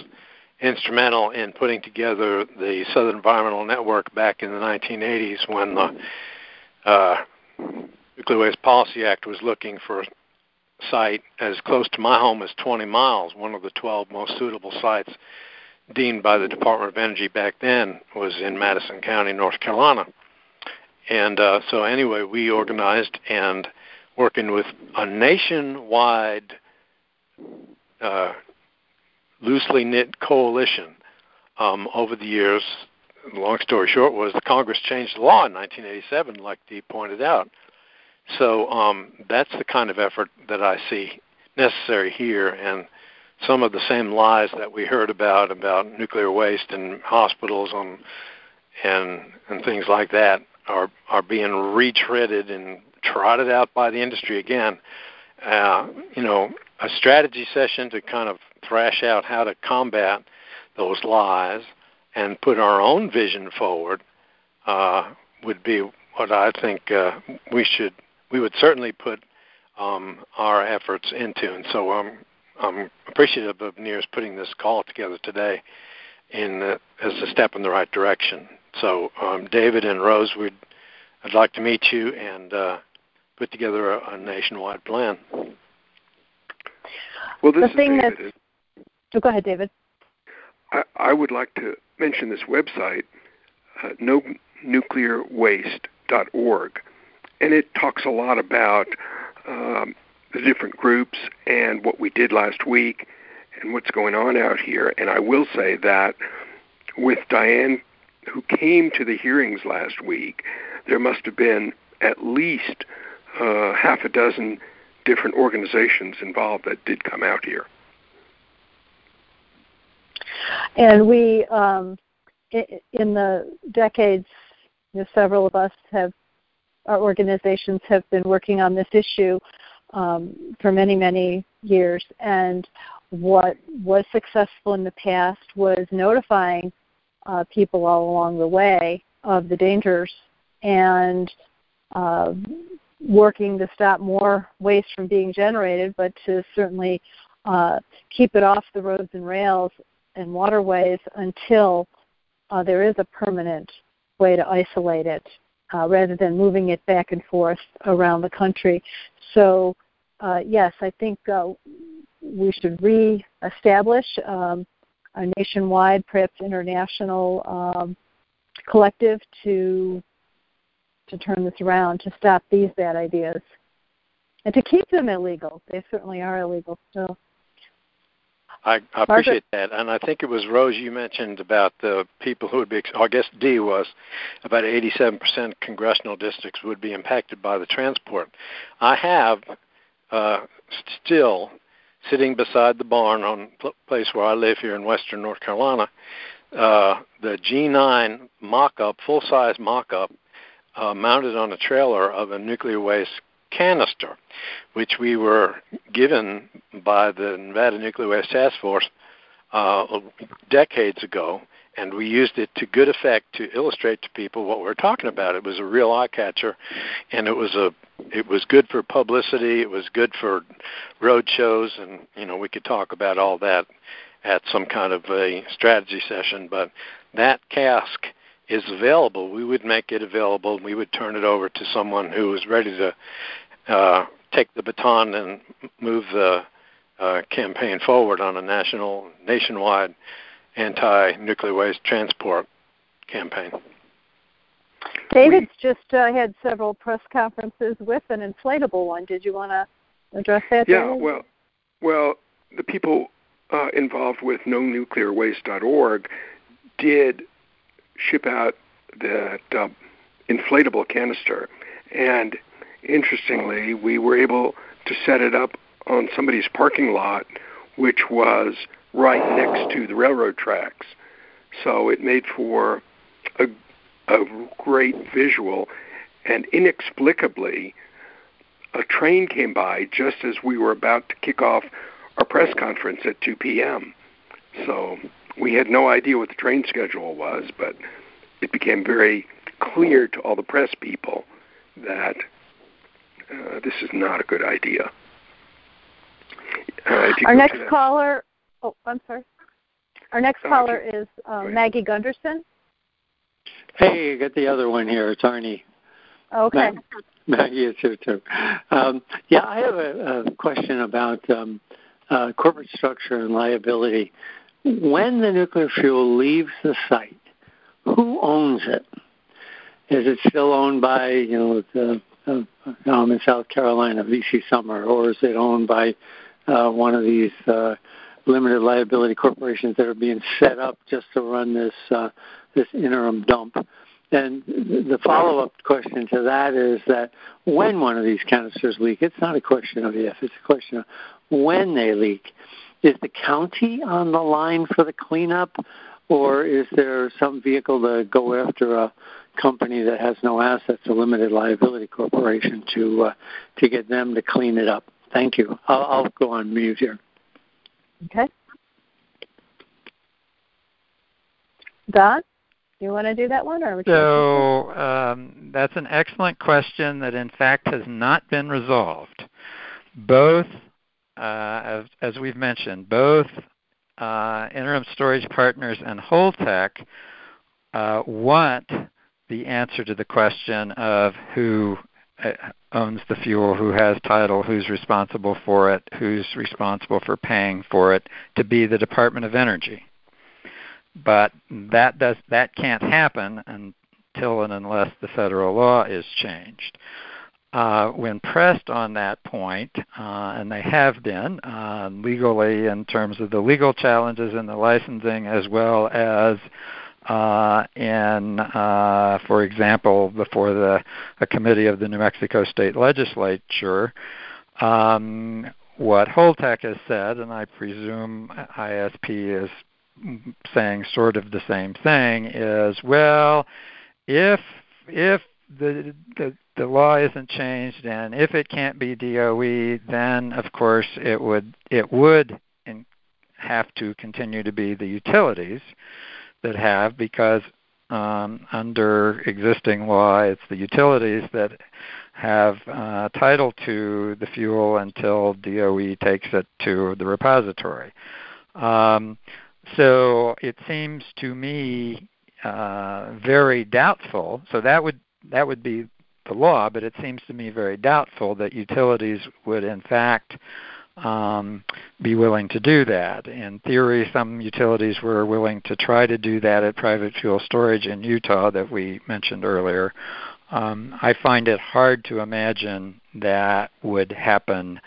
instrumental in putting together the Southern Environmental Network back in the 1980s when the uh, Nuclear Waste Policy Act was looking for a site as close to my home as 20 miles. One of the 12 most suitable sites deemed by the Department of Energy back then was in Madison County, North Carolina. And uh, so, anyway, we organized and working with a nationwide uh, loosely knit coalition um, over the years. Long story short was the Congress changed the law in 1987, like Dee pointed out. So um, that's the kind of effort that I see necessary here, and some of the same lies that we heard about about nuclear waste in hospitals on and and things like that are are being retreaded and trotted out by the industry again. Uh, you know, a strategy session to kind of thrash out how to combat those lies and put our own vision forward uh, would be what I think uh, we should we would certainly put um, our efforts into. And so I'm I'm appreciative of NIRS putting this call together today in uh, as a step in the right direction. So um, David and Rose, we'd I'd like to meet you and uh, put together a, a nationwide plan. Well, this the thing David. That's, oh, go ahead, David. I, I, would like to mention this website, uh, nonuclearwaste.org, and it talks a lot about um, the different groups and what we did last week and what's going on out here. And I will say that with Diane, who came to the hearings last week, there must have been at least uh, half a dozen different organizations involved that did come out here. And we, um, in the decades, you know, several of us have, our organizations have been working on this issue um, for many, many years. And what was successful in the past was notifying uh, people all along the way of the dangers and uh, working to stop more waste from being generated, but to certainly uh, keep it off the roads and rails and waterways until uh, there is a permanent way to isolate it uh, rather than moving it back and forth around the country. So, uh, yes, I think uh, we should re-establish um, a nationwide, perhaps international um, collective to to turn this around, to stop these bad ideas, and to keep them illegal. They certainly are illegal still. I, I appreciate that, and I think it was Rose you mentioned about the people who would be. I guess D was about 87% congressional districts would be impacted by the transport. I have uh, still sitting beside the barn on the place where I live here in Western North Carolina, uh, the G9 mock-up, full-size mock-up, uh, mounted on a trailer of a nuclear waste canister, which we were given by the Nevada Nuclear Waste Task Force uh, decades ago, and we used it to good effect to illustrate to people what we are talking about. It was a real eye catcher, and it was a it was good for publicity. It was good for road shows, and you know we could talk about all that at some kind of a strategy session. But that cask is available. We would make it available. We would turn it over to someone who was ready to uh, take the baton and move the uh, campaign forward on a national, nationwide anti-nuclear waste transport campaign. David's just uh, had several press conferences with an inflatable one. Did you want to address that? Yeah, David? well, well, the people uh, involved with NoNuclearWaste.org did ship out that uh, inflatable canister, and interestingly, we were able to set it up on somebody's parking lot, which was right next to the railroad tracks. So it made for a, a great visual, and inexplicably, a train came by just as we were about to kick off our press conference at 2 p.m. So we had no idea what the train schedule was, but it became very clear to all the press people that uh, this is not a good idea. Uh, Our next caller, oh, I'm sorry. Our next caller is uh, Maggie Gundersen. Hey, I got the other one here. It's Arnie. Okay. Maggie is here too. Um, yeah, I have a, a question about um, uh, corporate structure and liability. When the nuclear fuel leaves the site, who owns it? Is it still owned by, you know, the, uh, um, in South Carolina, VC Summer, or is it owned by uh, one of these uh, limited liability corporations that are being set up just to run this uh, this interim dump? And the follow-up question to that is that when one of these canisters leak, it's not a question of if, it's a question of when they leak. Is the county on the line for the cleanup, or is there some vehicle to go after a company that has no assets, a limited liability corporation, to uh, to get them to clean it up? Thank you. I'll, I'll go on mute here. Okay. Don? you want to do that one, or so um, that's an excellent question that, in fact, has not been resolved. Both, as, as, we've mentioned, both uh, interim storage partners and Holtec uh, want the answer to the question of who uh, owns the fuel, who has title, who's responsible for it, who's responsible for paying for it, to be the Department of Energy but that does that can't happen until and unless the federal law is changed. Uh, when pressed on that point, uh, and they have been uh, legally in terms of the legal challenges in the licensing, as well as uh, in, uh, for example, before the a committee of the New Mexico State Legislature, um, what Holtec has said, and I presume ISP is saying sort of the same thing is well if if the, the the law isn't changed, and if it can't be DOE, then of course it would it would in, have to continue to be the utilities that have because um, under existing law, it's the utilities that have uh, title to the fuel until DOE takes it to the repository. Um, so it seems to me uh, very doubtful. So that would that would be the law, but it seems to me very doubtful that utilities would in fact um, be willing to do that. In theory, some utilities were willing to try to do that at private fuel storage in Utah that we mentioned earlier. Um, I find it hard to imagine that would happen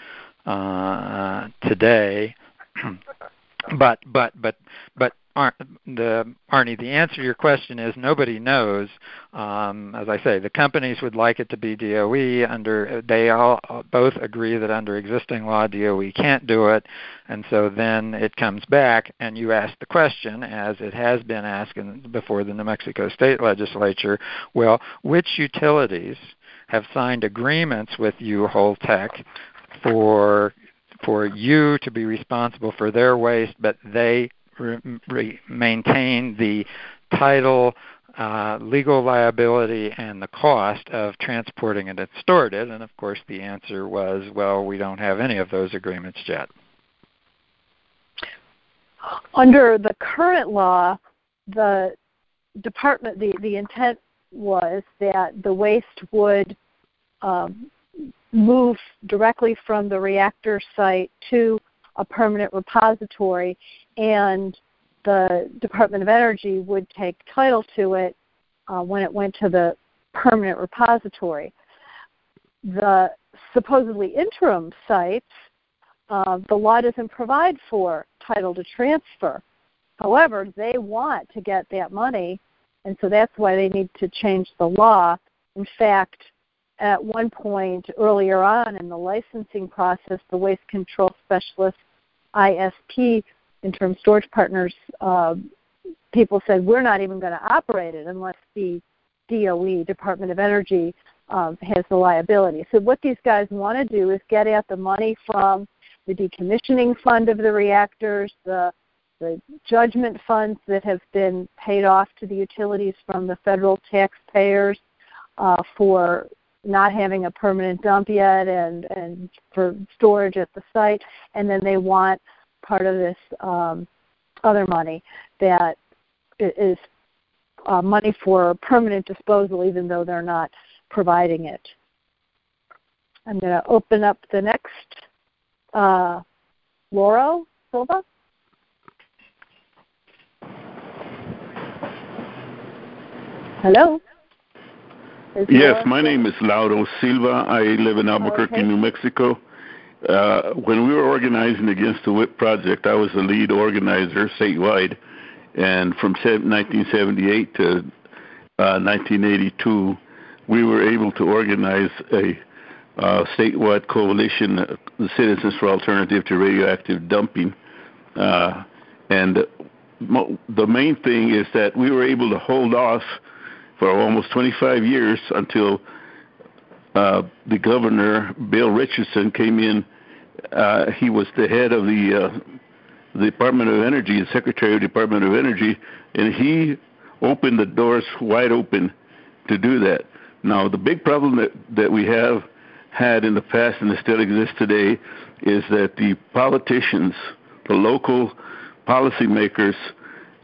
uh, today. (clears throat) but but but but the Arnie, the answer to your question is nobody knows. Um, as I say, the companies would like it to be DOE. Under they all both agree that under existing law, DOE can't do it, and so then it comes back, and you ask the question, as it has been asked before the New Mexico State Legislature. Well, which utilities have signed agreements with you, Holtec, for for you to be responsible for their waste, but they re- maintain the title, uh, legal liability, and the cost of transporting it and stored it? And of course, the answer was, well, we don't have any of those agreements yet. Under the current law, the department, the, the intent was that the waste would um, move directly from the reactor site to a permanent repository and the Department of Energy would take title to it uh, when it went to the permanent repository. The supposedly interim sites, uh, the law doesn't provide for title to transfer. However, they want to get that money, and so that's why they need to change the law. In fact, at one point earlier on in the licensing process, the Waste Control Specialist ISP interim storage partners, uh, people said we're not even going to operate it unless the DOE, Department of Energy, um, has the liability. So what these guys want to do is get at the money from the decommissioning fund of the reactors, the the judgment funds that have been paid off to the utilities from the federal taxpayers uh, for not having a permanent dump yet and, and for storage at the site, and then they want part of this um, other money that is uh, money for permanent disposal, even though they're not providing it. I'm going to open up the next. Uh, Lauro Silva. Hello. Is yes, my name is Lauro Silva. I live in Albuquerque, okay. New Mexico. Uh, when we were organizing against the WIPP project, I was the lead organizer statewide, and from 1978 to uh, 1982, we were able to organize a uh, statewide coalition, uh, the Citizens for Alternative to Radioactive Dumping, uh, and mo- the main thing is that we were able to hold off for almost 25 years until uh, the governor, Bill Richardson, came in uh, he was the head of the, uh, the Department of Energy, the Secretary of Department of Energy, and he opened the doors wide open to do that. Now, the big problem that, that we have had in the past and still exists today is that the politicians, the local policymakers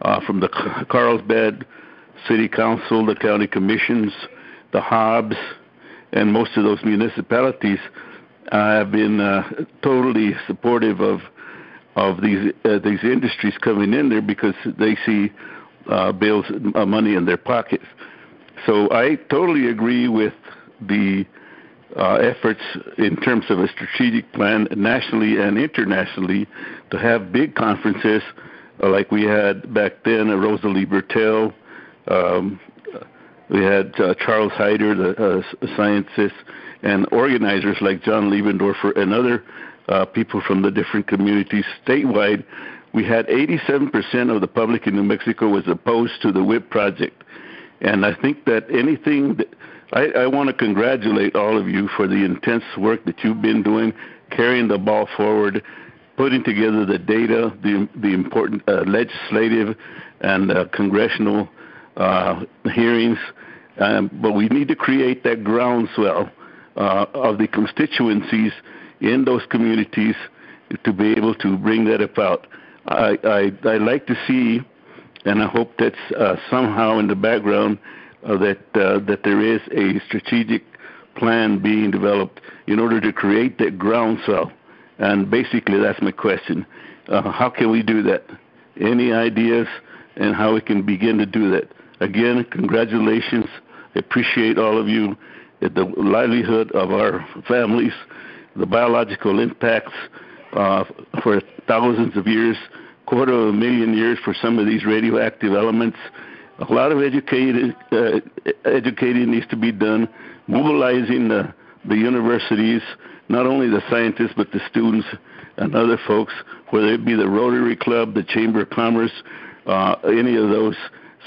uh, from the Carlsbad City Council, the county commissions, the Hobbs, and most of those municipalities have been uh, totally supportive of of these uh, these industries coming in there because they see uh, bills uh, money in their pockets. So I totally agree with the uh, efforts in terms of a strategic plan nationally and internationally to have big conferences uh, like we had back then. Uh, Rosalie Bertell, um, we had uh, Charles Hyder, the uh, scientist and organizers like John Liebendorfer and other uh, people from the different communities statewide, we had 87% of the public in New Mexico was opposed to the WIPP project. And I think that anything that I, I want to congratulate all of you for the intense work that you've been doing, carrying the ball forward, putting together the data, the the important uh, legislative and uh, congressional uh, hearings. Um, but we need to create that groundswell uh, of the constituencies in those communities to be able to bring that about. I, I, I like to see, and I hope that's uh, somehow in the background uh, that uh, that there is a strategic plan being developed in order to create that groundswell. And basically, that's my question: uh, How can we do that? Any ideas, and how we can begin to do that? Again, congratulations. Appreciate all of you. The livelihood of our families, the biological impacts uh, for thousands of years, quarter of a million years for some of these radioactive elements. A lot of educated, uh, educating needs to be done, mobilizing the, the universities, not only the scientists, but the students and other folks, whether it be the Rotary Club, the Chamber of Commerce, uh, any of those.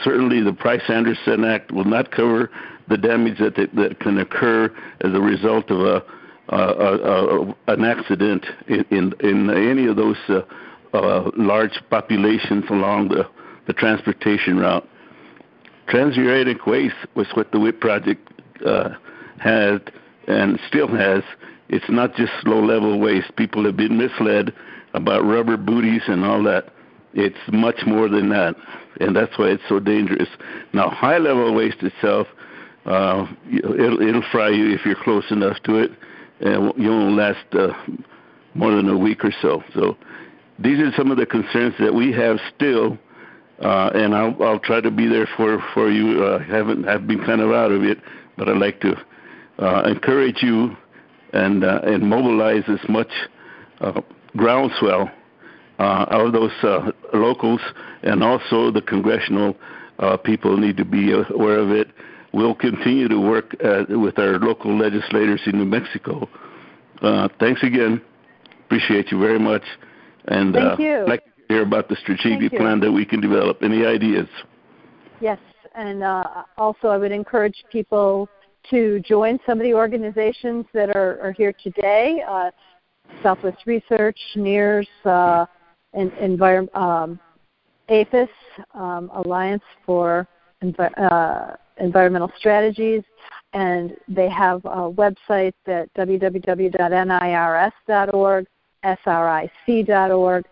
Certainly, the Price Anderson Act will not cover the damage that, that can occur as a result of a uh, uh, an accident in, in, in any of those uh, uh, large populations along the, the transportation route. Transuranic waste was what the WIPP project uh, had and still has. It's not just low level waste. People have been misled about rubber booties and all that. It's much more than that, and that's why it's so dangerous. Now, high level waste itself, uh, it'll, it'll fry you if you're close enough to it and you won't last uh, more than a week or so. So these are some of the concerns that we have still, uh, and I'll, I'll try to be there for for you. Uh, haven't I've been kind of out of it, but I'd like to uh, encourage you and uh, and mobilize as much uh, groundswell of those uh, locals, and also the congressional uh, people need to be aware of it we'll continue to work uh, with our local legislators in New Mexico. Uh, thanks again. Appreciate you very much. And Thank uh, you. like to hear about the strategic plan that we can develop. Any ideas? Yes, and uh, also I would encourage people to join some of the organizations that are, are here today. Uh, Southwest Research, NIRS, uh, and, Envir- um, APHIS, um, Alliance for Envi- uh, environmental strategies, and they have a website at www.nirs.org, sric.org,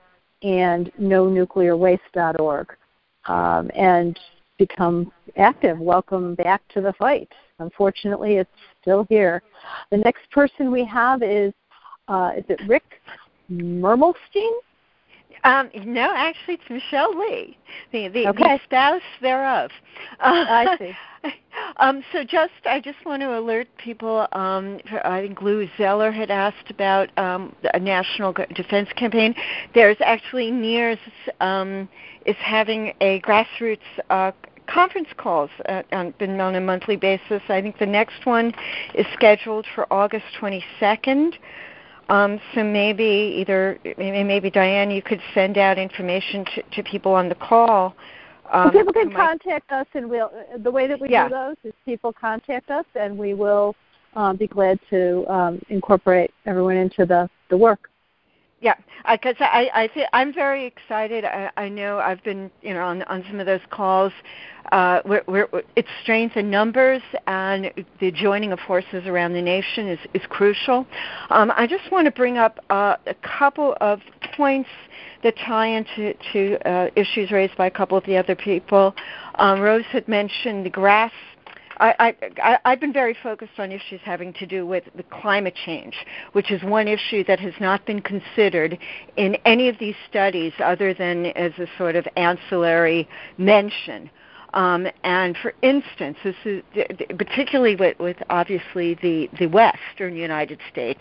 and nonuclearwaste.org, um, and become active. Welcome back to the fight. Unfortunately, it's still here. The next person we have is uh, is it Rick Mermelstein? Um, no, actually, it's Michelle Lee, the the, okay. the spouse thereof. Uh, I see. (laughs) um, so just I just want to alert people. Um, I think Lou Zeller had asked about um, a national defense campaign. There's actually NIRS um, is having a grassroots uh, conference calls uh, on, been on a monthly basis. I think the next one is scheduled for August 22nd. Um, so maybe either maybe Diane, you could send out information to, to people on the call. Um, well, people can contact us, and we'll. The way that we yeah. do those is people contact us, and we will um, be glad to um, incorporate everyone into the the work. Yeah, because I I th- I'm very excited. I, I know I've been you know on on some of those calls. Uh, we're, we're, it's strength in numbers, and the joining of forces around the nation is is crucial. Um, I just want to bring up uh, a couple of points that tie into to uh, issues raised by a couple of the other people. Um, Rose had mentioned the grass I, I, I've been very focused on issues having to do with the climate change, which is one issue that has not been considered in any of these studies other than as a sort of ancillary mention. Um, and for instance, this is particularly with, with obviously the, the Western United States,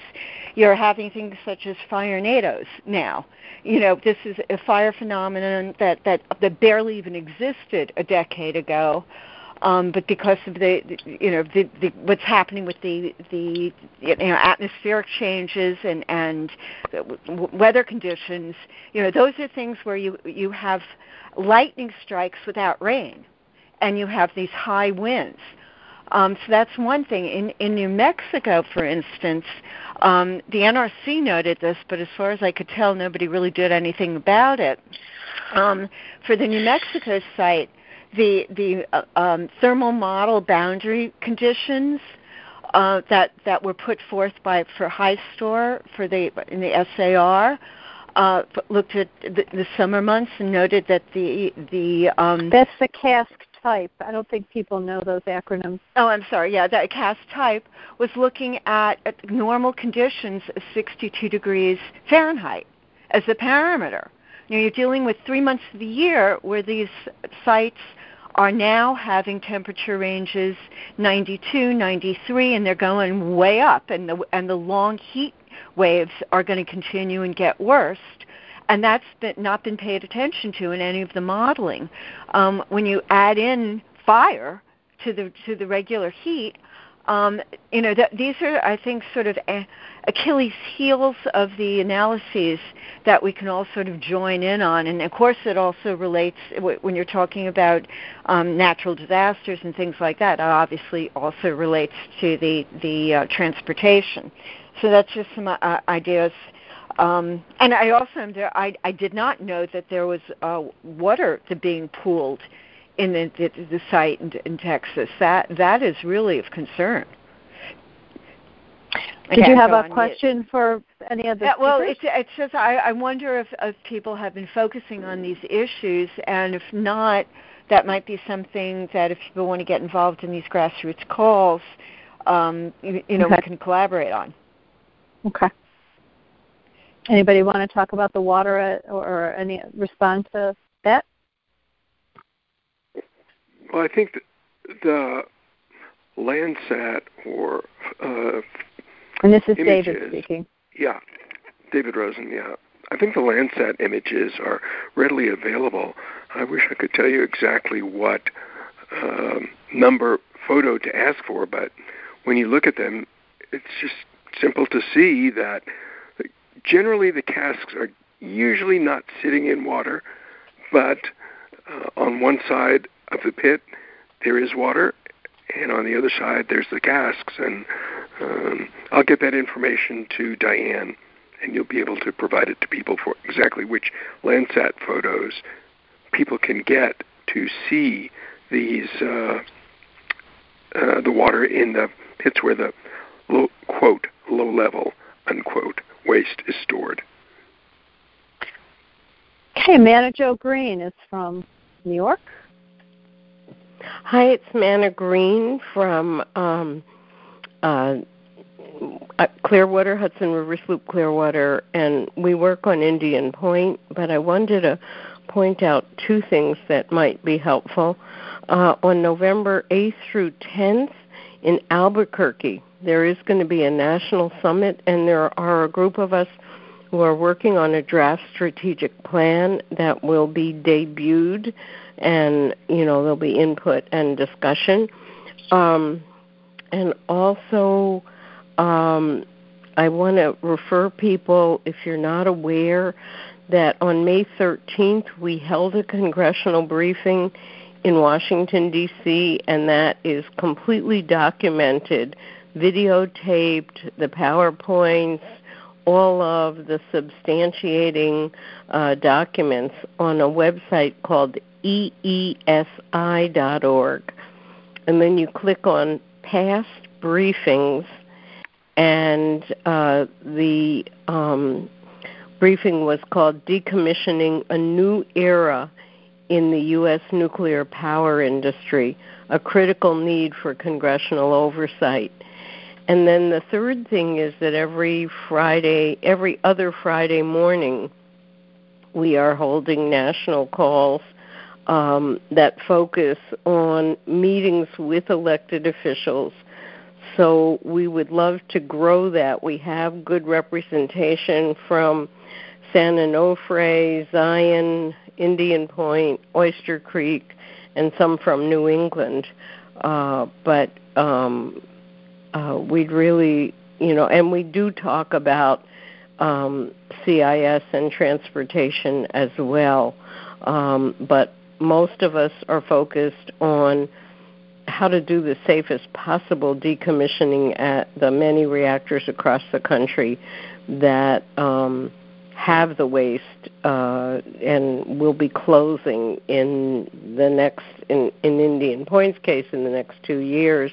you're having things such as fire nados now. You know, this is a fire phenomenon that, that, that barely even existed a decade ago um, but because of the, you know the, the what's happening with the the you know atmospheric changes and and weather conditions, you know those are things where you you have lightning strikes without rain, and you have these high winds. Um, so that's one thing. In in New Mexico, for instance, um, the NRC noted this, but as far as I could tell, nobody really did anything about it. Um, for the New Mexico site, the the uh, um, thermal model boundary conditions uh, that that were put forth by for HI-STORE for the in the SAR uh, looked at the, the, summer months and noted that the the um, that's the cask type. I don't think people know those acronyms. Oh, I'm sorry. Yeah, that cask type was looking at, at normal conditions of 62 degrees Fahrenheit as the parameter. You know, you're dealing with three months of the year where these sites are now having temperature ranges 92, 93, and they're going way up, and the and the long heat waves are going to continue and get worse. And that's been, not been paid attention to in any of the modeling. Um, when you add in fire to the to the regular heat, um, you know, th- these are, I think, sort of a- Achilles' heels of the analyses that we can all sort of join in on. And of course, it also relates w- when you're talking about um, natural disasters and things like that. It obviously, also relates to the the uh, transportation. So that's just some uh, ideas. Um, and I also am there. I, I did not know that there was uh, water being pooled in the, the, the site in, in Texas. That that is really of concern. Did you have a question for any of the yeah, Well, it's, it's just I, I wonder if, if people have been focusing on these issues, and if not, that might be something that if people want to get involved in these grassroots calls, um, you, you know, okay. we can collaborate on. Okay. Anybody want to talk about the water or, or any respond to that? Well, I think the Landsat or uh, and this is images, David speaking. Yeah, David Rosen. Yeah, I think the Landsat images are readily available. I wish I could tell you exactly what um, number photo to ask for, but when you look at them, it's just simple to see that generally the casks are usually not sitting in water, but uh, on one side of the pit there is water, and on the other side there's the casks. And um, I'll get that information to Diane, and you'll be able to provide it to people for exactly which Landsat photos people can get to see these uh, uh, the water in the pits where the low, quote low level unquote waste is stored. Okay, Manna Jo Greene is from New York. Hi, it's Manna Greene from um, uh, uh, Clearwater, Hudson River Sloop Clearwater, and we work on Indian Point, but I wanted to point out two things that might be helpful. Uh, on November 8th through 10th in Albuquerque, there is going to be a national summit, and there are a group of us who are working on a draft strategic plan that will be debuted, and you know there'll be input and discussion, um, and also um, I want to refer people if you're not aware that on May 13th we held a congressional briefing in Washington D.C. and that is completely documented videotaped the PowerPoints, all of the substantiating uh, documents on a website called eesi.org. And then you click on past briefings, and uh, the um, briefing was called Decommissioning a New Era in the U.S. Nuclear Power Industry, a critical need for congressional oversight. And then the third thing is that every Friday, every other Friday morning, we are holding national calls um, that focus on meetings with elected officials. So we would love to grow that. We have good representation from San Onofre, Zion, Indian Point, Oyster Creek, and some from New England. Uh, but um, uh, we'd really, you know, and we do talk about um, CIS and transportation as well. Um, but most of us are focused on how to do the safest possible decommissioning at the many reactors across the country that um, have the waste uh, and will be closing in the next in, in Indian Point's case in the next two years,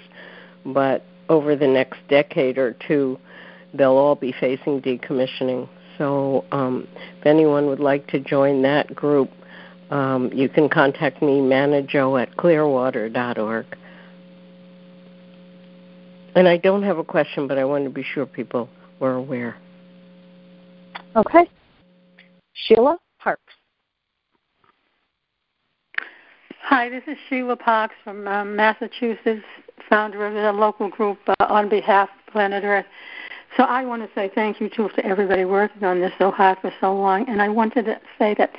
but over the next decade or two, they'll all be facing decommissioning. So, um, if anyone would like to join that group, um, you can contact me, manajo at clearwater.org. And I don't have a question, but I want to be sure people were aware. Okay. Sheila Parks. Hi, this is Sheila Parks from um, Massachusetts, founder of a local group uh, on behalf of Planet Earth. So I want to say thank you too to everybody working on this so hard for so long. And I wanted to say that,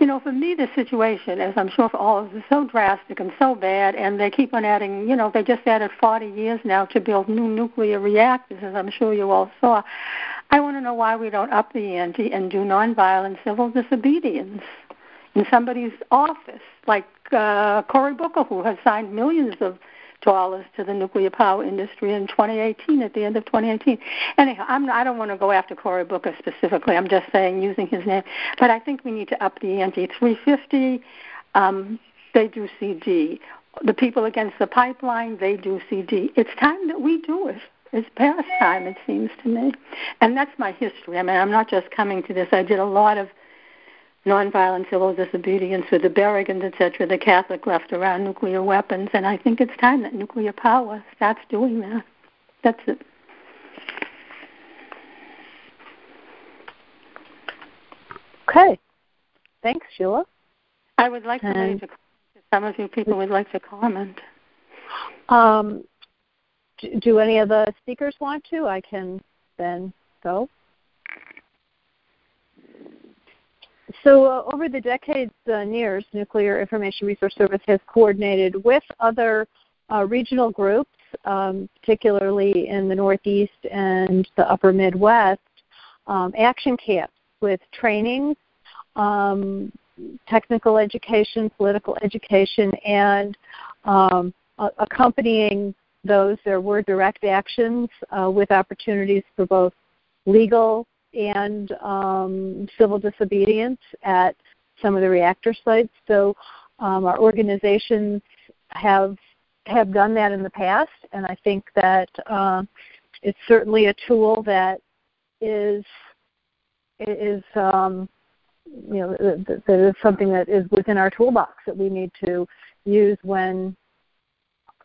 you know, for me, the situation, as I'm sure for all of us, is so drastic and so bad. And they keep on adding, you know, they just added 40 years now to build new nuclear reactors, as I'm sure you all saw. I want to know why we don't up the ante and do nonviolent civil disobedience in somebody's office, like uh, Cory Booker, who has signed millions of dollars to the nuclear power industry in 2018, at the end of 2018. Anyhow, I'm, I don't want to go after Cory Booker specifically. I'm just saying using his name. But I think we need to up the ante. 350, um, they do CD. The people against the pipeline, they do CD. It's time that we do it. It's past time, it seems to me. And that's my history. I mean, I'm not just coming to this. I did a lot of – nonviolent civil disobedience with the Berrigans, etc., the Catholic left around nuclear weapons, and I think it's time that nuclear power starts doing that. That's it. Okay. Thanks, Sheila. I would like and, to leave a some of you people would like to comment. Um, do, do any of the speakers want to? I can then go. So, uh, over the decades uh, years, Nuclear Information Resource Service has coordinated with other uh, regional groups, um, particularly in the Northeast and the Upper Midwest, um, action camps with trainings, um, technical education, political education, and um, accompanying those, there were direct actions uh, with opportunities for both legal and um, civil disobedience at some of the reactor sites. So um, our organizations have have done that in the past, and I think that uh, it's certainly a tool that is is um, you know that is something that is within our toolbox that we need to use when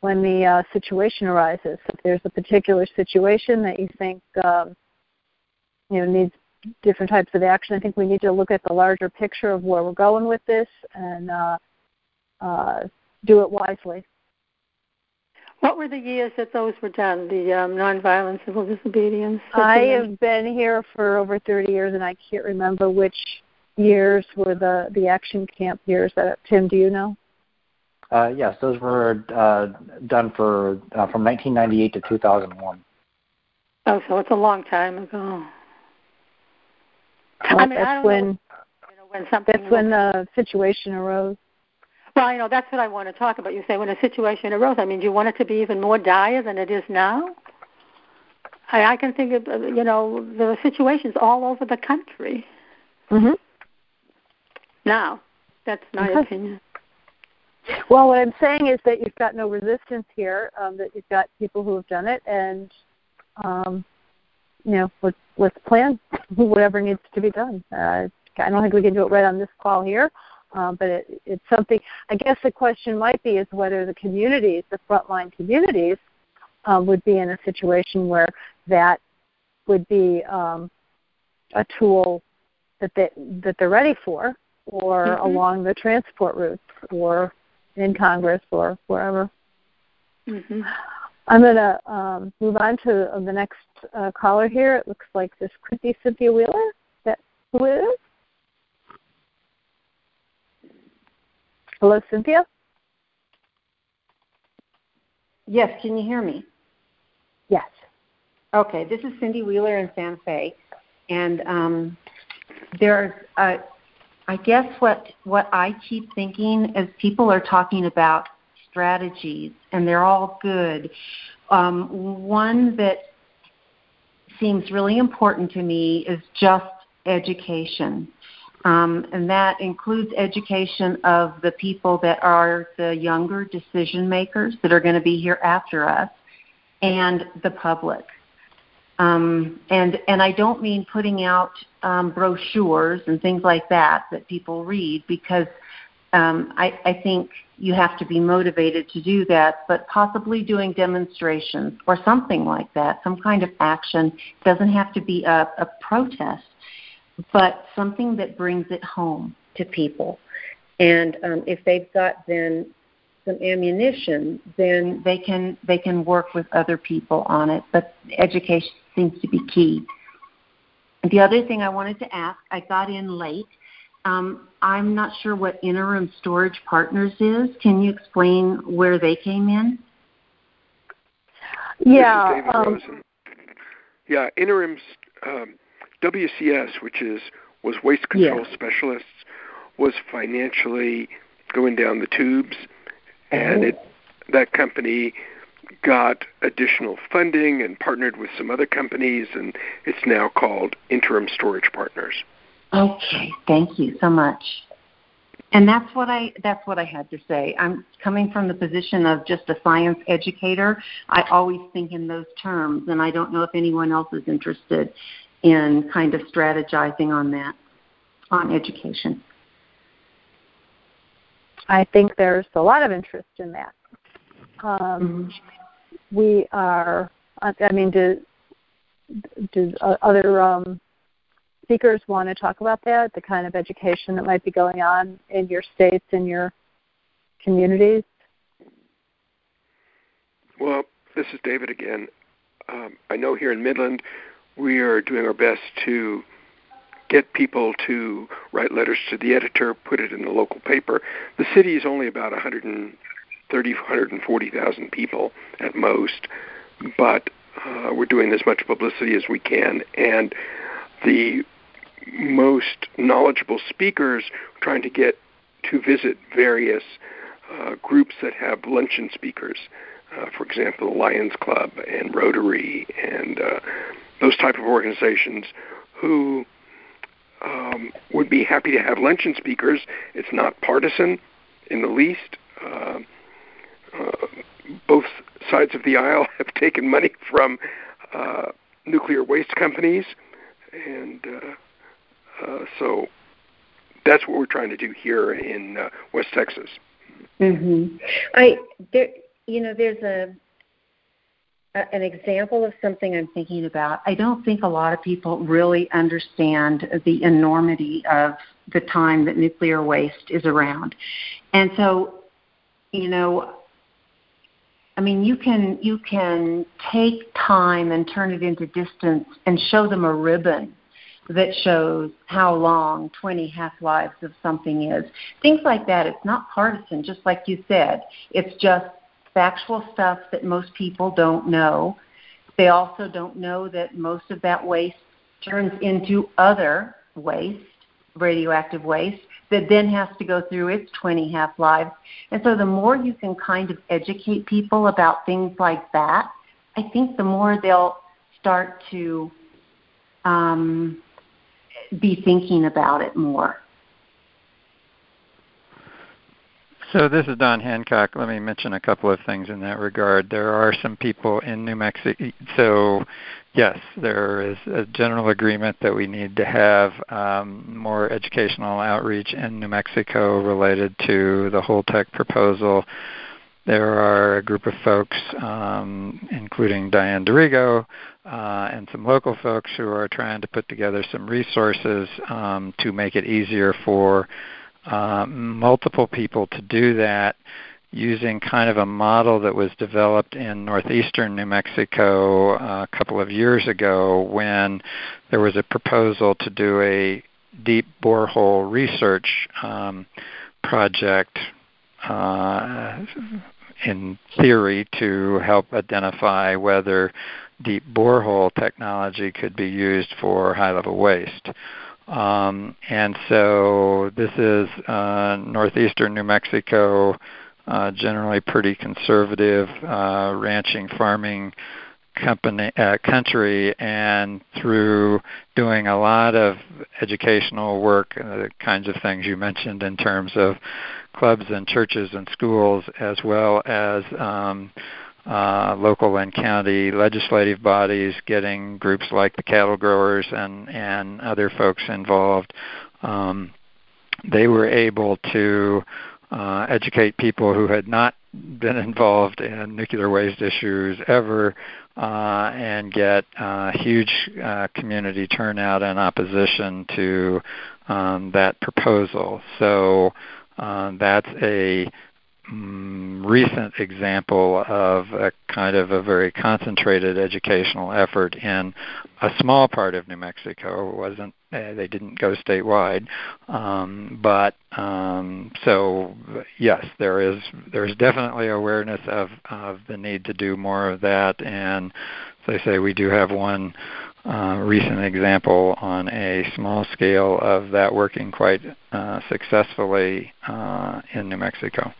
when the uh, situation arises. If there's a particular situation that you think um, you know needs different types of action. I think we need to look at the larger picture of where we're going with this and uh, uh, do it wisely. What were the years that those were done, the um, nonviolent civil disobedience? I have been here for over 30 years, and I can't remember which years were the, the action camp years. That, Tim, do you know? Uh, yes, those were uh, done for uh, from 1998 to 2001. Oh, so it's a long time ago. I mean, that's I when know, you know, when something that's when the situation arose. Well, you know, that's what I want to talk about. You say when a situation arose. I mean, do you want it to be even more dire than it is now? I, I can think of, you know, there are situations all over the country. Mhm. Now, that's my okay. opinion. Well, what I'm saying is that you've got no resistance here. Um, that you've got people who have done it, and um, you know, let's let's plan (laughs) whatever needs to be done. Uh, I don't think we can do it right on this call here, uh, but it, it's something. I guess the question might be is whether the communities, the frontline communities, um, would be in a situation where that would be um, a tool that they that they're ready for, or mm-hmm. along the transport routes, or in Congress, or wherever. Mm-hmm. I'm going to um, move on to uh, the next uh, caller here. It looks like this could be Cynthia Wheeler. Is that who it is? Hello, Cynthia? Yes, can you hear me? Yes. Okay, this is Cindy Wheeler in San Fe. And um, there's, uh, I guess what what I keep thinking is people are talking about strategies, and they're all good. Um, one that seems really important to me is just education. Um, and that includes education of the people that are the younger decision makers that are going to be here after us and the public. Um, and and I don't mean putting out um, brochures and things like that that people read because um, I, I think you have to be motivated to do that, but possibly doing demonstrations or something like that, some kind of action. It doesn't have to be a, a protest, but something that brings it home to people. And um, if they've got then some ammunition, then they can they can work with other people on it. But education seems to be key. The other thing I wanted to ask, I got in late. Um, I'm not sure what Interim Storage Partners is. Can you explain where they came in? Yeah. Um, yeah, Interim um, WCS, which is was Waste Control yeah. Specialists, was financially going down the tubes, and it that company got additional funding and partnered with some other companies, and it's now called Interim Storage Partners. Okay, thank you so much. And that's what I that's what I had to say. I'm coming from the position of just a science educator. I always think in those terms, and I don't know if anyone else is interested in kind of strategizing on that on education. I think there's a lot of interest in that. Um, mm-hmm. We are. I mean, do do other um, speakers want to talk about that? The kind of education that might be going on in your states and your communities. Well, this is David again. Um, I know here in Midland, we are doing our best to get people to write letters to the editor, put it in the local paper. The city is only about 130, 140,000 people at most, but uh, we're doing as much publicity as we can. And the most knowledgeable speakers trying to get to visit various uh, groups that have luncheon speakers. Uh, for example, the Lions Club and Rotary and uh, those type of organizations who um, would be happy to have luncheon speakers. It's not partisan in the least. Uh, uh, both sides of the aisle (laughs) have taken money from uh, nuclear waste companies, and uh, uh, so that's what we're trying to do here in uh, West Texas. Mhm. I there, you know, there's a an example of something I'm thinking about. I don't think a lot of people really understand the enormity of the time that nuclear waste is around. And so, you know, I mean, you can you can take time and turn it into distance and show them a ribbon that shows how long 20 half-lives of something is. Things like that. It's not partisan, just like you said. It's just factual stuff that most people don't know. They also don't know that most of that waste turns into other waste, radioactive waste, that then has to go through its 20 half lives. And so the more you can kind of educate people about things like that, I think the more they'll start to um, be thinking about it more. So this is Don Hancock. Let me mention a couple of things in that regard. There are some people in New Mexico. So yes, there is a general agreement that we need to have um, more educational outreach in New Mexico related to the Holtec proposal. There are a group of folks, um, including Diane D'Arrigo, uh, and some local folks who are trying to put together some resources um, to make it easier for uh, multiple people to do that using kind of a model that was developed in northeastern New Mexico uh, a couple of years ago when there was a proposal to do a deep borehole research um, project uh, in theory to help identify whether deep borehole technology could be used for high level waste. Um, and so this is uh, northeastern New Mexico, uh, generally pretty conservative uh, ranching, farming company uh, country, and through doing a lot of educational work, uh, the kinds of things you mentioned in terms of clubs and churches and schools, as well as um, uh, local and county legislative bodies, getting groups like the cattle growers and and other folks involved. Um, they were able to uh, educate people who had not been involved in nuclear waste issues ever uh, and get uh, huge uh, community turnout and opposition to um, that proposal. So uh, that's a recent example of a kind of a very concentrated educational effort in a small part of New Mexico. It wasn't uh, they didn't go statewide, um, but um, so yes, there is there's definitely awareness of of the need to do more of that, and as I say, we do have one. Uh, recent example on a small scale of that working quite uh, successfully uh, in New Mexico.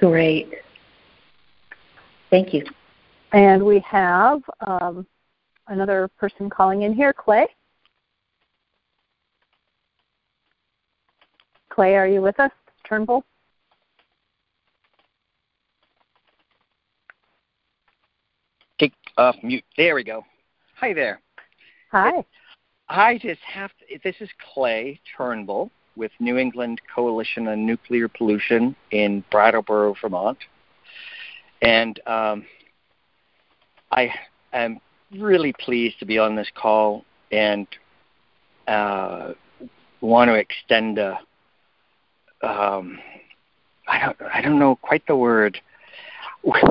Great. Thank you. And we have um, another person calling in here, Clay. Clay, are you with us? Turnbull? Take off mute. There we go. Hi there. Hi. I just have to, this is Clay Turnbull with New England Coalition on Nuclear Pollution in Brattleboro, Vermont. And um, I am really pleased to be on this call and uh, want to extend a um, I don't I don't know quite the word.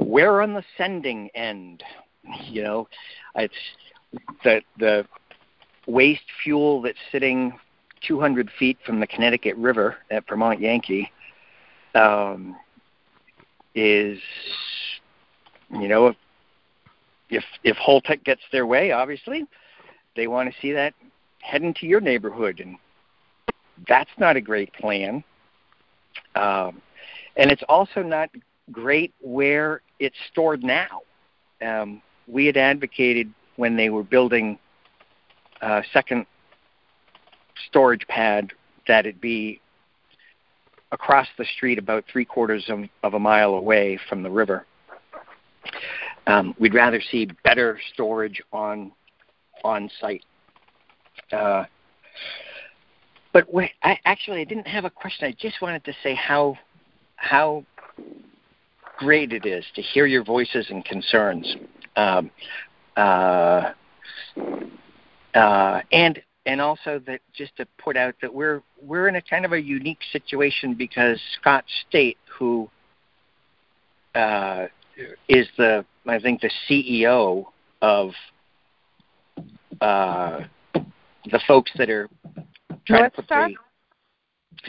We're on the sending end. You know, it's the the waste fuel that's sitting 200 feet from the Connecticut River at Vermont Yankee um, is, you know, if if Holtec gets their way, obviously, they want to see that head into your neighborhood, and that's not a great plan. Um, and it's also not great where it's stored now. Um, we had advocated when they were building uh, second storage pad that it be across the street about three quarters of, of a mile away from the river. Um, we'd rather see better storage on on site. Uh, but wait, I, actually, I didn't have a question. I just wanted to say how how great it is to hear your voices and concerns, um, uh, uh, and and also that just to put out that we're we're in a kind of a unique situation because Scott State, who uh, is the I think the CEO of uh, the folks that are trying North to put Star? the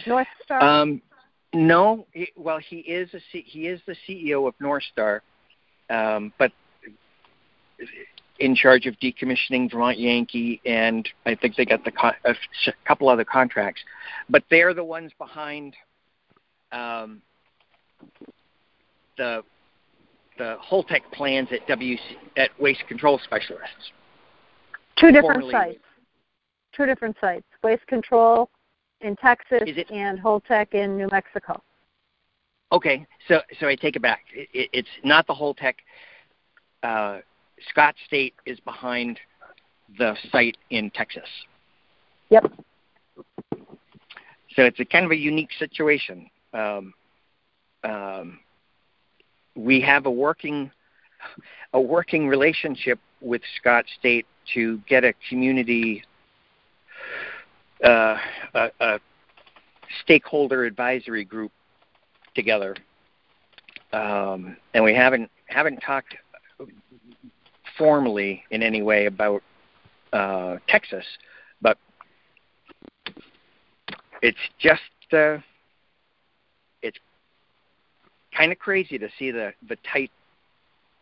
North Star. um, no, he, well he is a C, he is the CEO of North Star, um, but in charge of decommissioning Vermont Yankee, and I think they got the con- a couple other contracts. But they're the ones behind um, the the Holtec plans at WC at Waste Control Specialists. Two different Formerly- sites. Two different sites. Waste Control in Texas it- and Holtec in New Mexico. Okay, so so I take it back. It, it, it's not the Holtec. Uh, Scott State is behind the site in Texas. Yep. So it's a kind of a unique situation. Um, um, we have a working a working relationship with Scott State to get a community uh, a, a stakeholder advisory group together, um, and we haven't haven't talked formally in any way about uh, Texas, but it's just uh, it's kind of crazy to see the the tight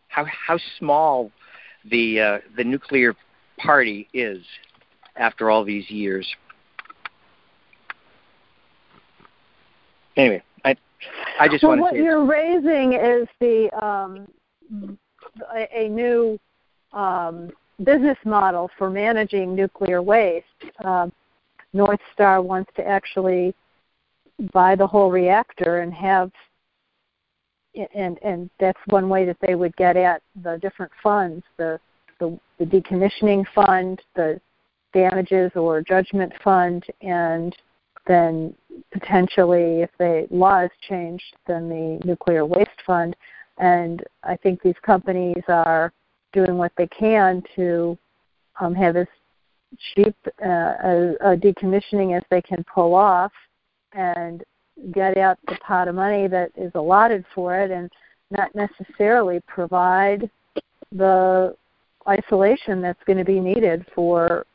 how how small the uh, the nuclear party is after all these years. Anyway, I I just well, want to what you're raising is the um, a, a new um, business model for managing nuclear waste. Um, North Star wants to actually buy the whole reactor and have and and that's one way that they would get at the different funds the the, the decommissioning fund the damages or judgment fund and then potentially if the law is changed then the nuclear waste fund and i think these companies are doing what they can to um, have as cheap uh, a, a decommissioning as they can pull off and get out the pot of money that is allotted for it and not necessarily provide the isolation that's going to be needed for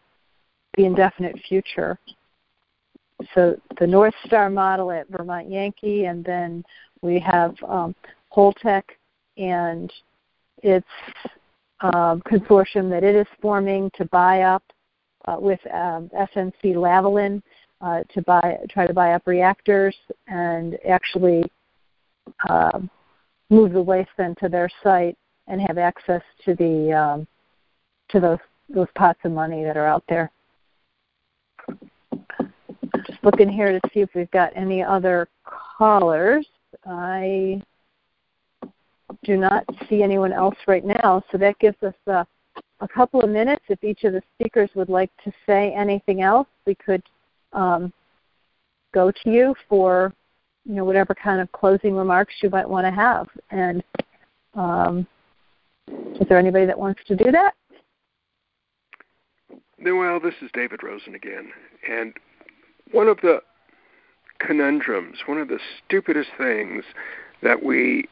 the indefinite future. So the North Star model at Vermont Yankee, and then we have um, Holtec and its um, consortium that it is forming to buy up uh, with um, SNC Lavalin uh, to buy try to buy up reactors and actually uh, move the waste then to their site and have access to the um, to those those pots of money that are out there. Just looking here to see if we've got any other callers. I do not see anyone else right now, so that gives us a couple of minutes. If each of the speakers would like to say anything else, we could um, go to you for you know whatever kind of closing remarks you might want to have. And um, is there anybody that wants to do that? Well, this is David Rosen again, and one of the conundrums, one of the stupidest things that we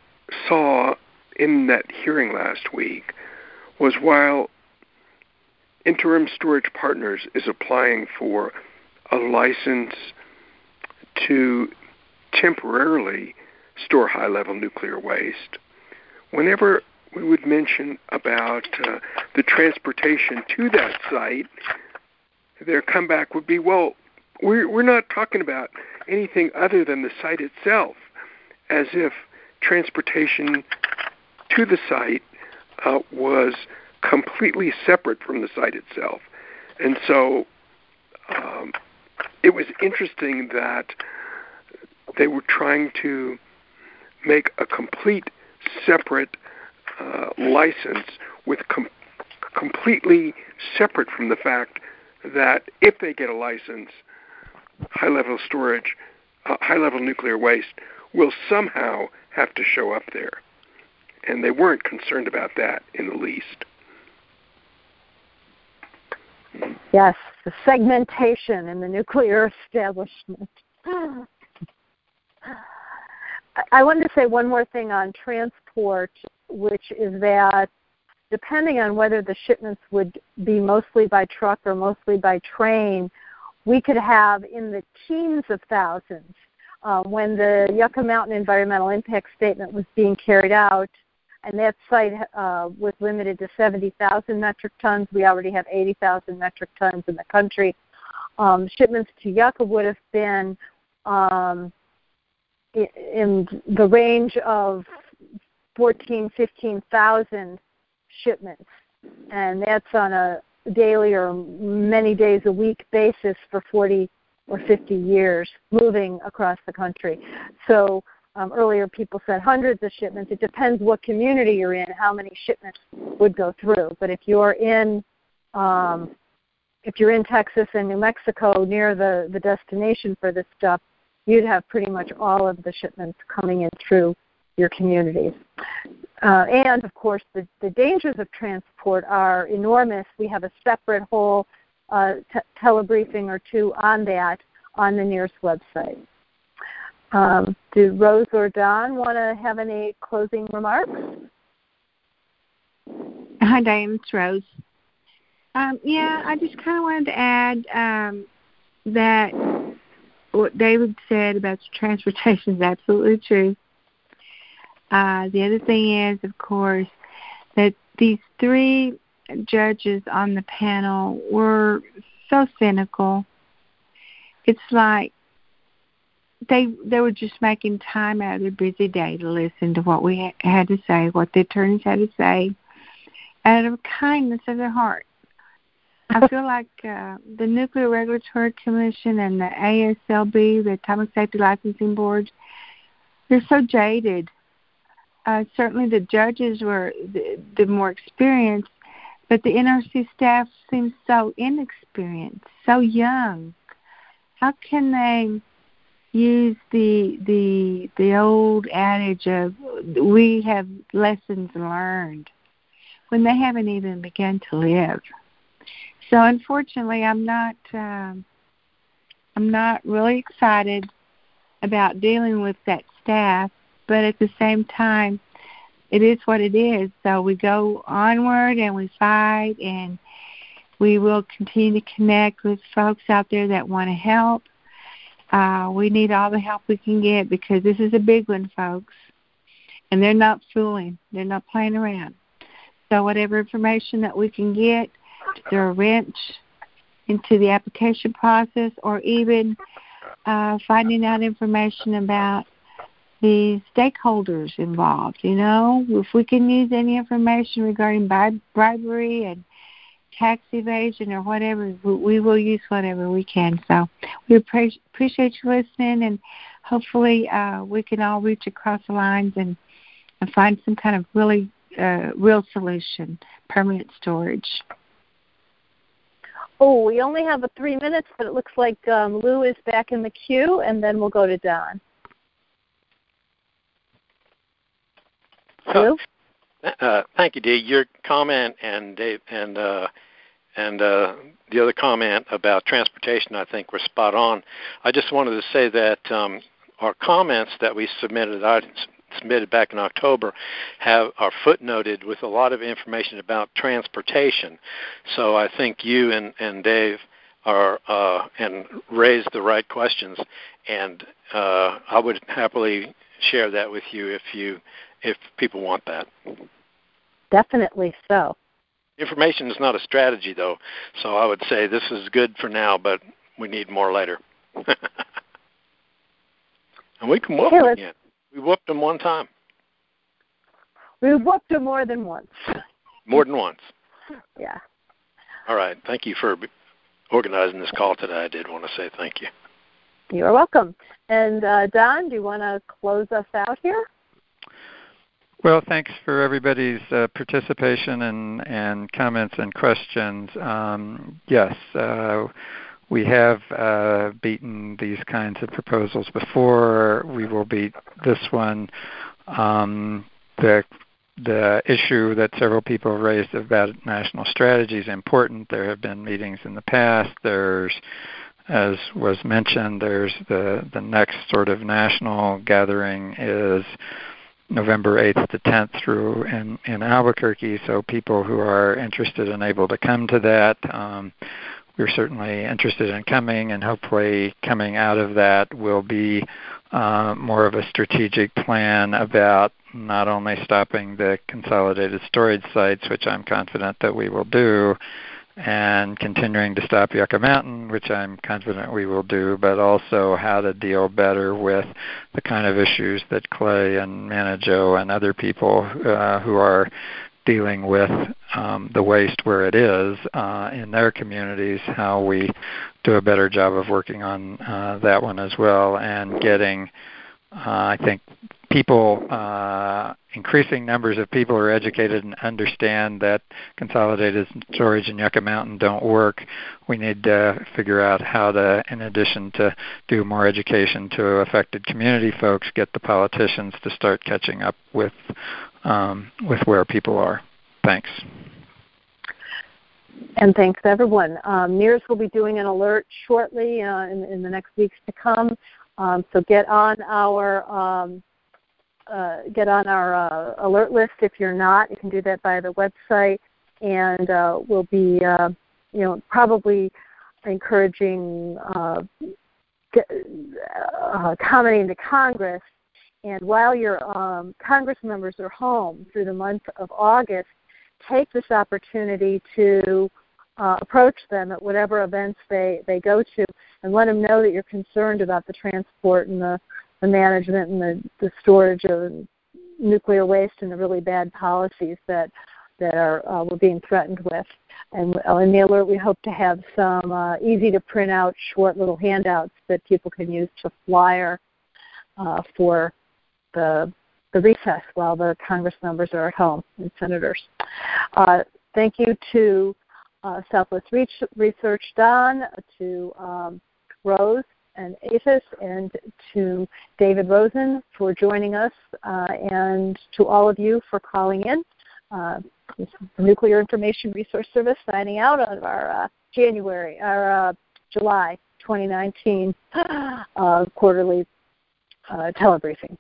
saw in that hearing last week was while Interim Storage Partners is applying for a license to temporarily store high level nuclear waste. Whenever we would mention about uh, the transportation to that site, their comeback would be, well, we're, we're not talking about anything other than the site itself, as if transportation to the site uh, was completely separate from the site itself. And so um, it was interesting that they were trying to make a complete separate uh, license with com- completely separate from the fact that if they get a license, high level storage, uh, high level nuclear waste will somehow have to show up there. And they weren't concerned about that in the least. Yes, the segmentation in the nuclear (laughs) establishment. I wanted to say one more thing on transport, which is that depending on whether the shipments would be mostly by truck or mostly by train, we could have in the teens of thousands. Uh, when the Yucca Mountain Environmental Impact Statement was being carried out, and that site uh, was limited to 70,000 metric tons. We already have 80,000 metric tons in the country. Um, shipments to Yucca would have been um, in the range of 14, 15,000 shipments, and that's on a daily or many days a week basis for 40 or 50 years, moving across the country. So um, earlier, people said hundreds of shipments. It depends what community you're in, how many shipments would go through. But if you're in um, if you're in Texas and New Mexico near the, the destination for this stuff, you'd have pretty much all of the shipments coming in through your communities. Uh, and of course, the, the dangers of transport are enormous. We have a separate whole uh, telebriefing or two on that on the NIRS website. Um, do Rose or Don want to have any closing remarks? Hi, Diane. It's Rose. Um, yeah, I just kind of wanted to add um, that what David said about transportation is absolutely true. Uh, the other thing is, of course, that these three judges on the panel were so cynical. It's like they they were just making time out of their busy day to listen to what we had to say, what the attorneys had to say, out of kindness of their heart. I (laughs) feel like uh, the Nuclear Regulatory Commission and the ASLB, the Atomic Safety Licensing Board, they're so jaded. Uh, certainly, the judges were the, the more experienced, but the NRC staff seems so inexperienced, so young. How can they use the the the old adage of we have lessons learned when they haven't even begun to live? So unfortunately, I'm not um, I'm not really excited about dealing with that staff, but at the same time, it is what it is. So we go onward and we fight, and we will continue to connect with folks out there that want to help. Uh, we need all the help we can get because this is a big one, folks. And they're not fooling, they're not playing around. So, whatever information that we can get, throw a wrench into the application process or even uh, finding out information about the stakeholders involved. You know, if we can use any information regarding bribery and tax evasion or whatever, we will use whatever we can. So we appreciate you listening, and hopefully uh, we can all reach across the lines and, and find some kind of really uh, real solution, permanent storage. Oh, we only have a three minutes, but it looks like um, Lou is back in the queue, and then we'll go to Don. Uh, thank you, Dee. Your comment and Dave and uh, and uh, the other comment about transportation, I think, were spot on. I just wanted to say that um, our comments that we submitted, I submitted back in October have are footnoted with a lot of information about transportation. So I think you and, and Dave are uh, and raised the right questions, and uh, I would happily share that with you if you if people want that. Definitely so. Information is not a strategy, though, so I would say this is good for now, but we need more later. (laughs) and we can whoop them again. We whooped them one time. We whooped them more than once. (laughs) More than once. Yeah. All right. Thank you for organizing this call today. I did want to say thank you. You're welcome. And uh, Don, do you want to close us out here? Well, thanks for everybody's uh, participation and, and comments and questions. Um, yes, uh, we have uh, beaten these kinds of proposals before. We will beat this one. Um, the the issue that several people raised about national strategy is important. There have been meetings in the past. There's, as was mentioned, there's the the next sort of national gathering is November 8th to 10th through in, in Albuquerque. So people who are interested and able to come to that, um, we're certainly interested in coming, and hopefully coming out of that will be uh, more of a strategic plan about not only stopping the consolidated storage sites, which I'm confident that we will do, and continuing to stop Yucca Mountain, which I'm confident we will do, but also how to deal better with the kind of issues that Clay and Manna Jo and other people uh, who are dealing with um, the waste where it is uh, in their communities, how we do a better job of working on uh, that one as well, and getting, uh, I think, people, uh, increasing numbers of people are educated and understand that consolidated storage in Yucca Mountain don't work. We need to figure out how to, in addition to do more education to affected community folks, get the politicians to start catching up with um, with where people are. Thanks. And thanks everyone. Um, NIRS will be doing an alert shortly uh, in, in, the next weeks to come. Um, so get on our um, uh, get on our uh, alert list if you're not. You can do that via the website, and uh, we'll be, uh, you know, probably encouraging uh, uh, commenting to Congress. And while your um, Congress members are home through the month of August, take this opportunity to uh, approach them at whatever events they, they go to and let them know that you're concerned about the transport and the, the management and the, the storage of nuclear waste and the really bad policies that that are uh, we're being threatened with. And uh, in the alert, we hope to have some uh, easy to print out short little handouts that people can use to flyer uh, for the the recess while the Congress members are at home and senators. Uh, thank you to uh, Southwest Research Don, to um, Rose and APHIS, and to David Rosen for joining us, uh, and to all of you for calling in. Uh, Nuclear Information Resource Service signing out of our uh, January, our uh, July 2019 uh, quarterly telebriefing.